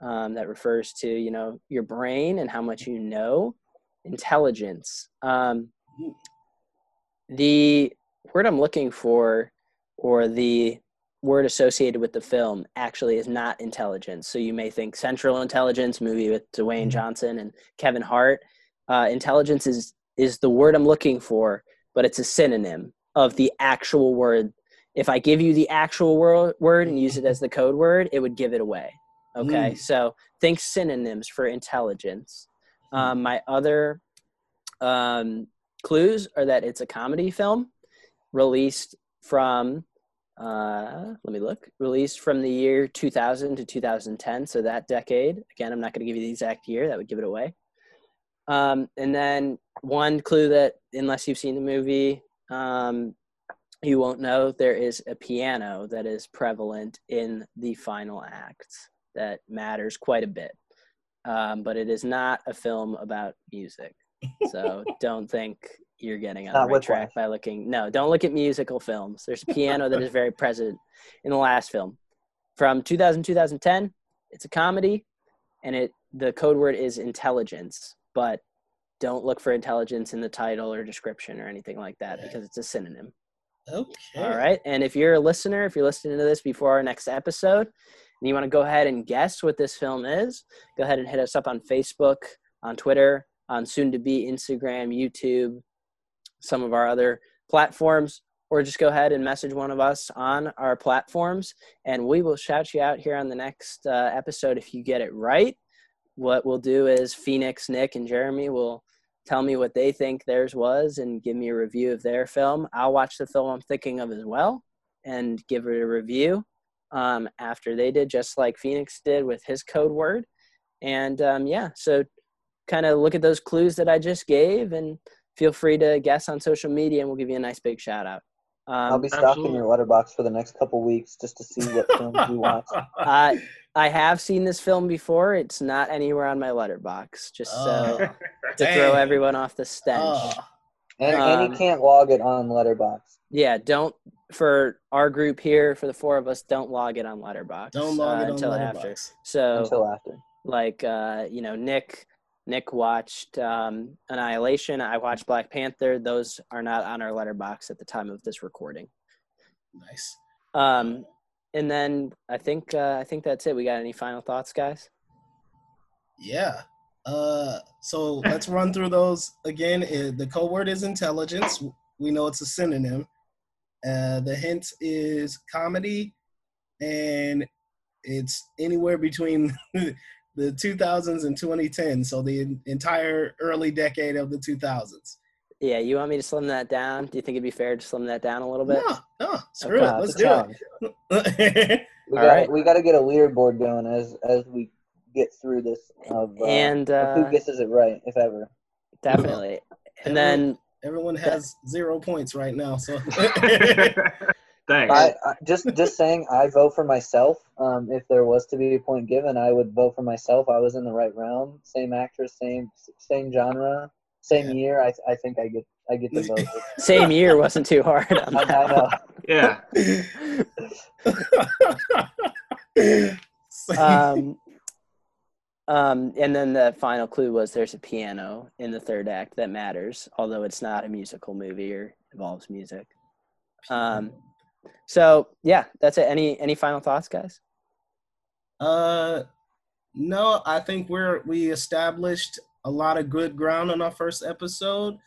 Um, that refers to you know your brain and how much you know. Intelligence. Um, the word I'm looking for, or the word associated with the film, actually is not intelligence. So you may think Central Intelligence movie with Dwayne Johnson and Kevin Hart. Uh, intelligence is is the word I'm looking for, but it's a synonym of the actual word. If I give you the actual word, word and use it as the code word, it would give it away. Okay, Mm. so think synonyms for intelligence. Um, my other um, clues are that it's a comedy film released from uh, let me look released from the year 2000 to 2010 so that decade again i'm not going to give you the exact year that would give it away um, and then one clue that unless you've seen the movie um, you won't know there is a piano that is prevalent in the final act that matters quite a bit. Um, but it is not a film about music. So don't think you're getting on Not the right track by looking no don't look at musical films. There's a piano that is very present in the last film. From 2000 2010 it's a comedy and it the code word is intelligence but don't look for intelligence in the title or description or anything like that because it's a synonym Okay. all right. And if you're a listener, if you're listening to this before our next episode, and you want to go ahead and guess what this film is, go ahead and hit us up on Facebook, on Twitter, on soon to be Instagram, YouTube, some of our other platforms, or just go ahead and message one of us on our platforms, and we will shout you out here on the next uh, episode if you get it right. What we'll do is Phoenix, Nick, and Jeremy will tell me what they think theirs was and give me a review of their film. I'll watch the film I'm thinking of as well and give it a review um, after they did, just like Phoenix did with his code word. And um, yeah, so kind of look at those clues that I just gave and feel free to guess on social media and we'll give you a nice big shout out. Um, I'll be stalking your Letterboxd for the next couple weeks just to see what films you watch. I I have seen this film before. It's not anywhere on my Letterboxd. Just so Oh, to throw everyone off the stench. Oh, And, and Um, you can't log it on Letterboxd. Yeah, don't for our group here for the four of us. Don't log it on Letterboxd. don't log uh, it on until after. So until after. like uh, you know Nick Nick watched um, Annihilation. I watched Black Panther. Those are not on our Letterboxd at the time of this recording. Nice. Um, and then I think uh, I think that's it. We got any final thoughts, guys? Yeah. Uh, so let's run through those again. The code word is intelligence. We know it's a synonym. Uh, the hint is comedy, and it's anywhere between the 2000s and 2010. So the entire early decade of the 2000s. Yeah, you want me to slim that down? Do you think it'd be fair to slim that down a little bit? No, no, screw Okay. it. Let's do challenge. it. We got right. we got to get a leaderboard going as as we get through this of, uh, And uh, who guesses it right, if ever. definitely. And Everyone- then Everyone has zero points right now. So Thanks. I, I just just saying, I vote for myself. Um, if there was to be a point given, I would vote for myself. I was in the right realm. Same actress, same same genre, same Yeah. year. I I think I get I get the vote. same year wasn't too hard. On that I know. yeah. um, um, and then the final clue was there's a piano in the third act that matters, although it's not a musical movie or involves music. Um, so yeah, that's it. Any any final thoughts, guys? Uh, no, I think we're we established a lot of good ground on our first episode.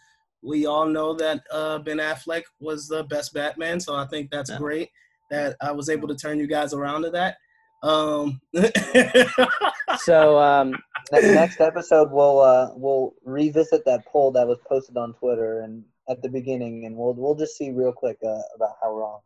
We all know that uh, Ben Affleck was the best Batman, so I think that's Yeah. great that I was able to turn you guys around to that. Um, So um, Ne- next episode, we'll uh, we'll revisit that poll that was posted on Twitter and at the beginning, and we'll we'll just see real quick uh, about how wrong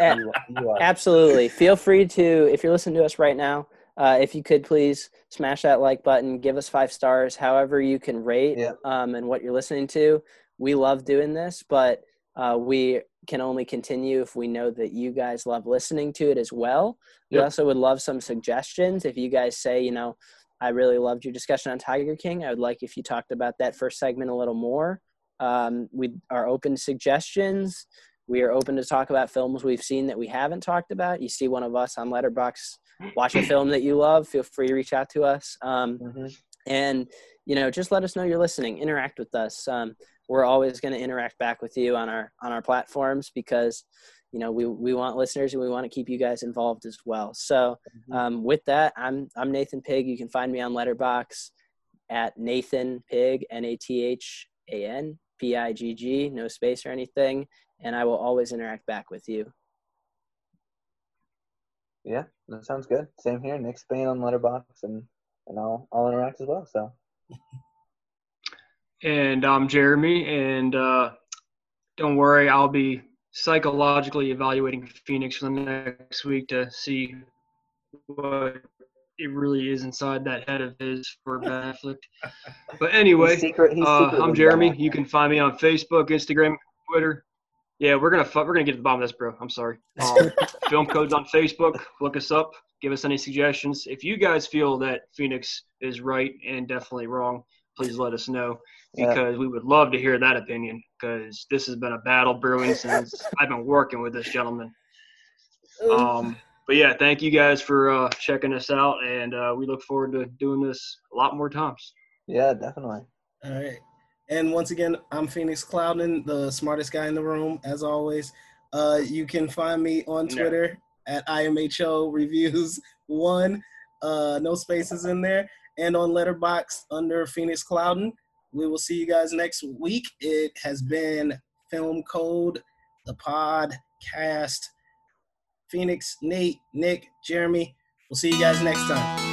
you, you are. absolutely, feel free to if you're listening to us right now. Uh, if you could please smash that like button, give us five stars, however you can rate Yeah. um, and what you're listening to. We love doing this, but uh, we can only continue if we know that you guys love listening to it as well. We also would love some suggestions. If you guys say, you know, I really loved your discussion on Tiger King, I would like if you talked about that first segment a little more. Um, we are open to suggestions. We are open to talk about films we've seen that we haven't talked about. You see one of us on Letterboxd, watch a film that you love. Feel free to reach out to us. Um, Mhm. and you know just let us know you're listening interact with us um, we're always going to interact back with you on our on our platforms because you know we we want listeners and we want to keep you guys involved as well so um, with that i'm i'm Nathan Pigg you can find me on Letterboxd at Nathan Pigg n-a-t-h-a-n p-i-g-g no space or anything and i will always interact back with you Yeah, that sounds good. Same here. Nick Spain on Letterboxd, and and I'll I'll interact as well. So And I'm Jeremy, and uh, don't worry, I'll be psychologically evaluating Phoenix for the next week to see what it really is inside that head of his for Ben Affleck. But anyway, he's secret. He's uh, I'm Jeremy. You can find me on Facebook, Instagram, Twitter. Yeah, we're gonna fu- we're gonna get to the bottom of this, bro. I'm sorry. Um, film codes on Facebook. Look us up. Give us any suggestions. If you guys feel that Phoenix is right and definitely wrong, please let us know Yeah. because we would love to hear that opinion. Because this has been a battle brewing since I've been working with this gentleman. Um, but yeah, thank you guys for uh, checking us out, and uh, we look forward to doing this a lot more times. Yeah, definitely. All right. And once again, I'm Phoenix Cloudon, the smartest guy in the room, as always. Uh, you can find me on. Twitter at IMHO Reviews One, uh, no spaces in there, and on Letterboxd under Phoenix Cloudon. We will see you guys next week. It has been Film Code, the podcast. Phoenix, Nate, Nick, Jeremy. We'll see you guys next time.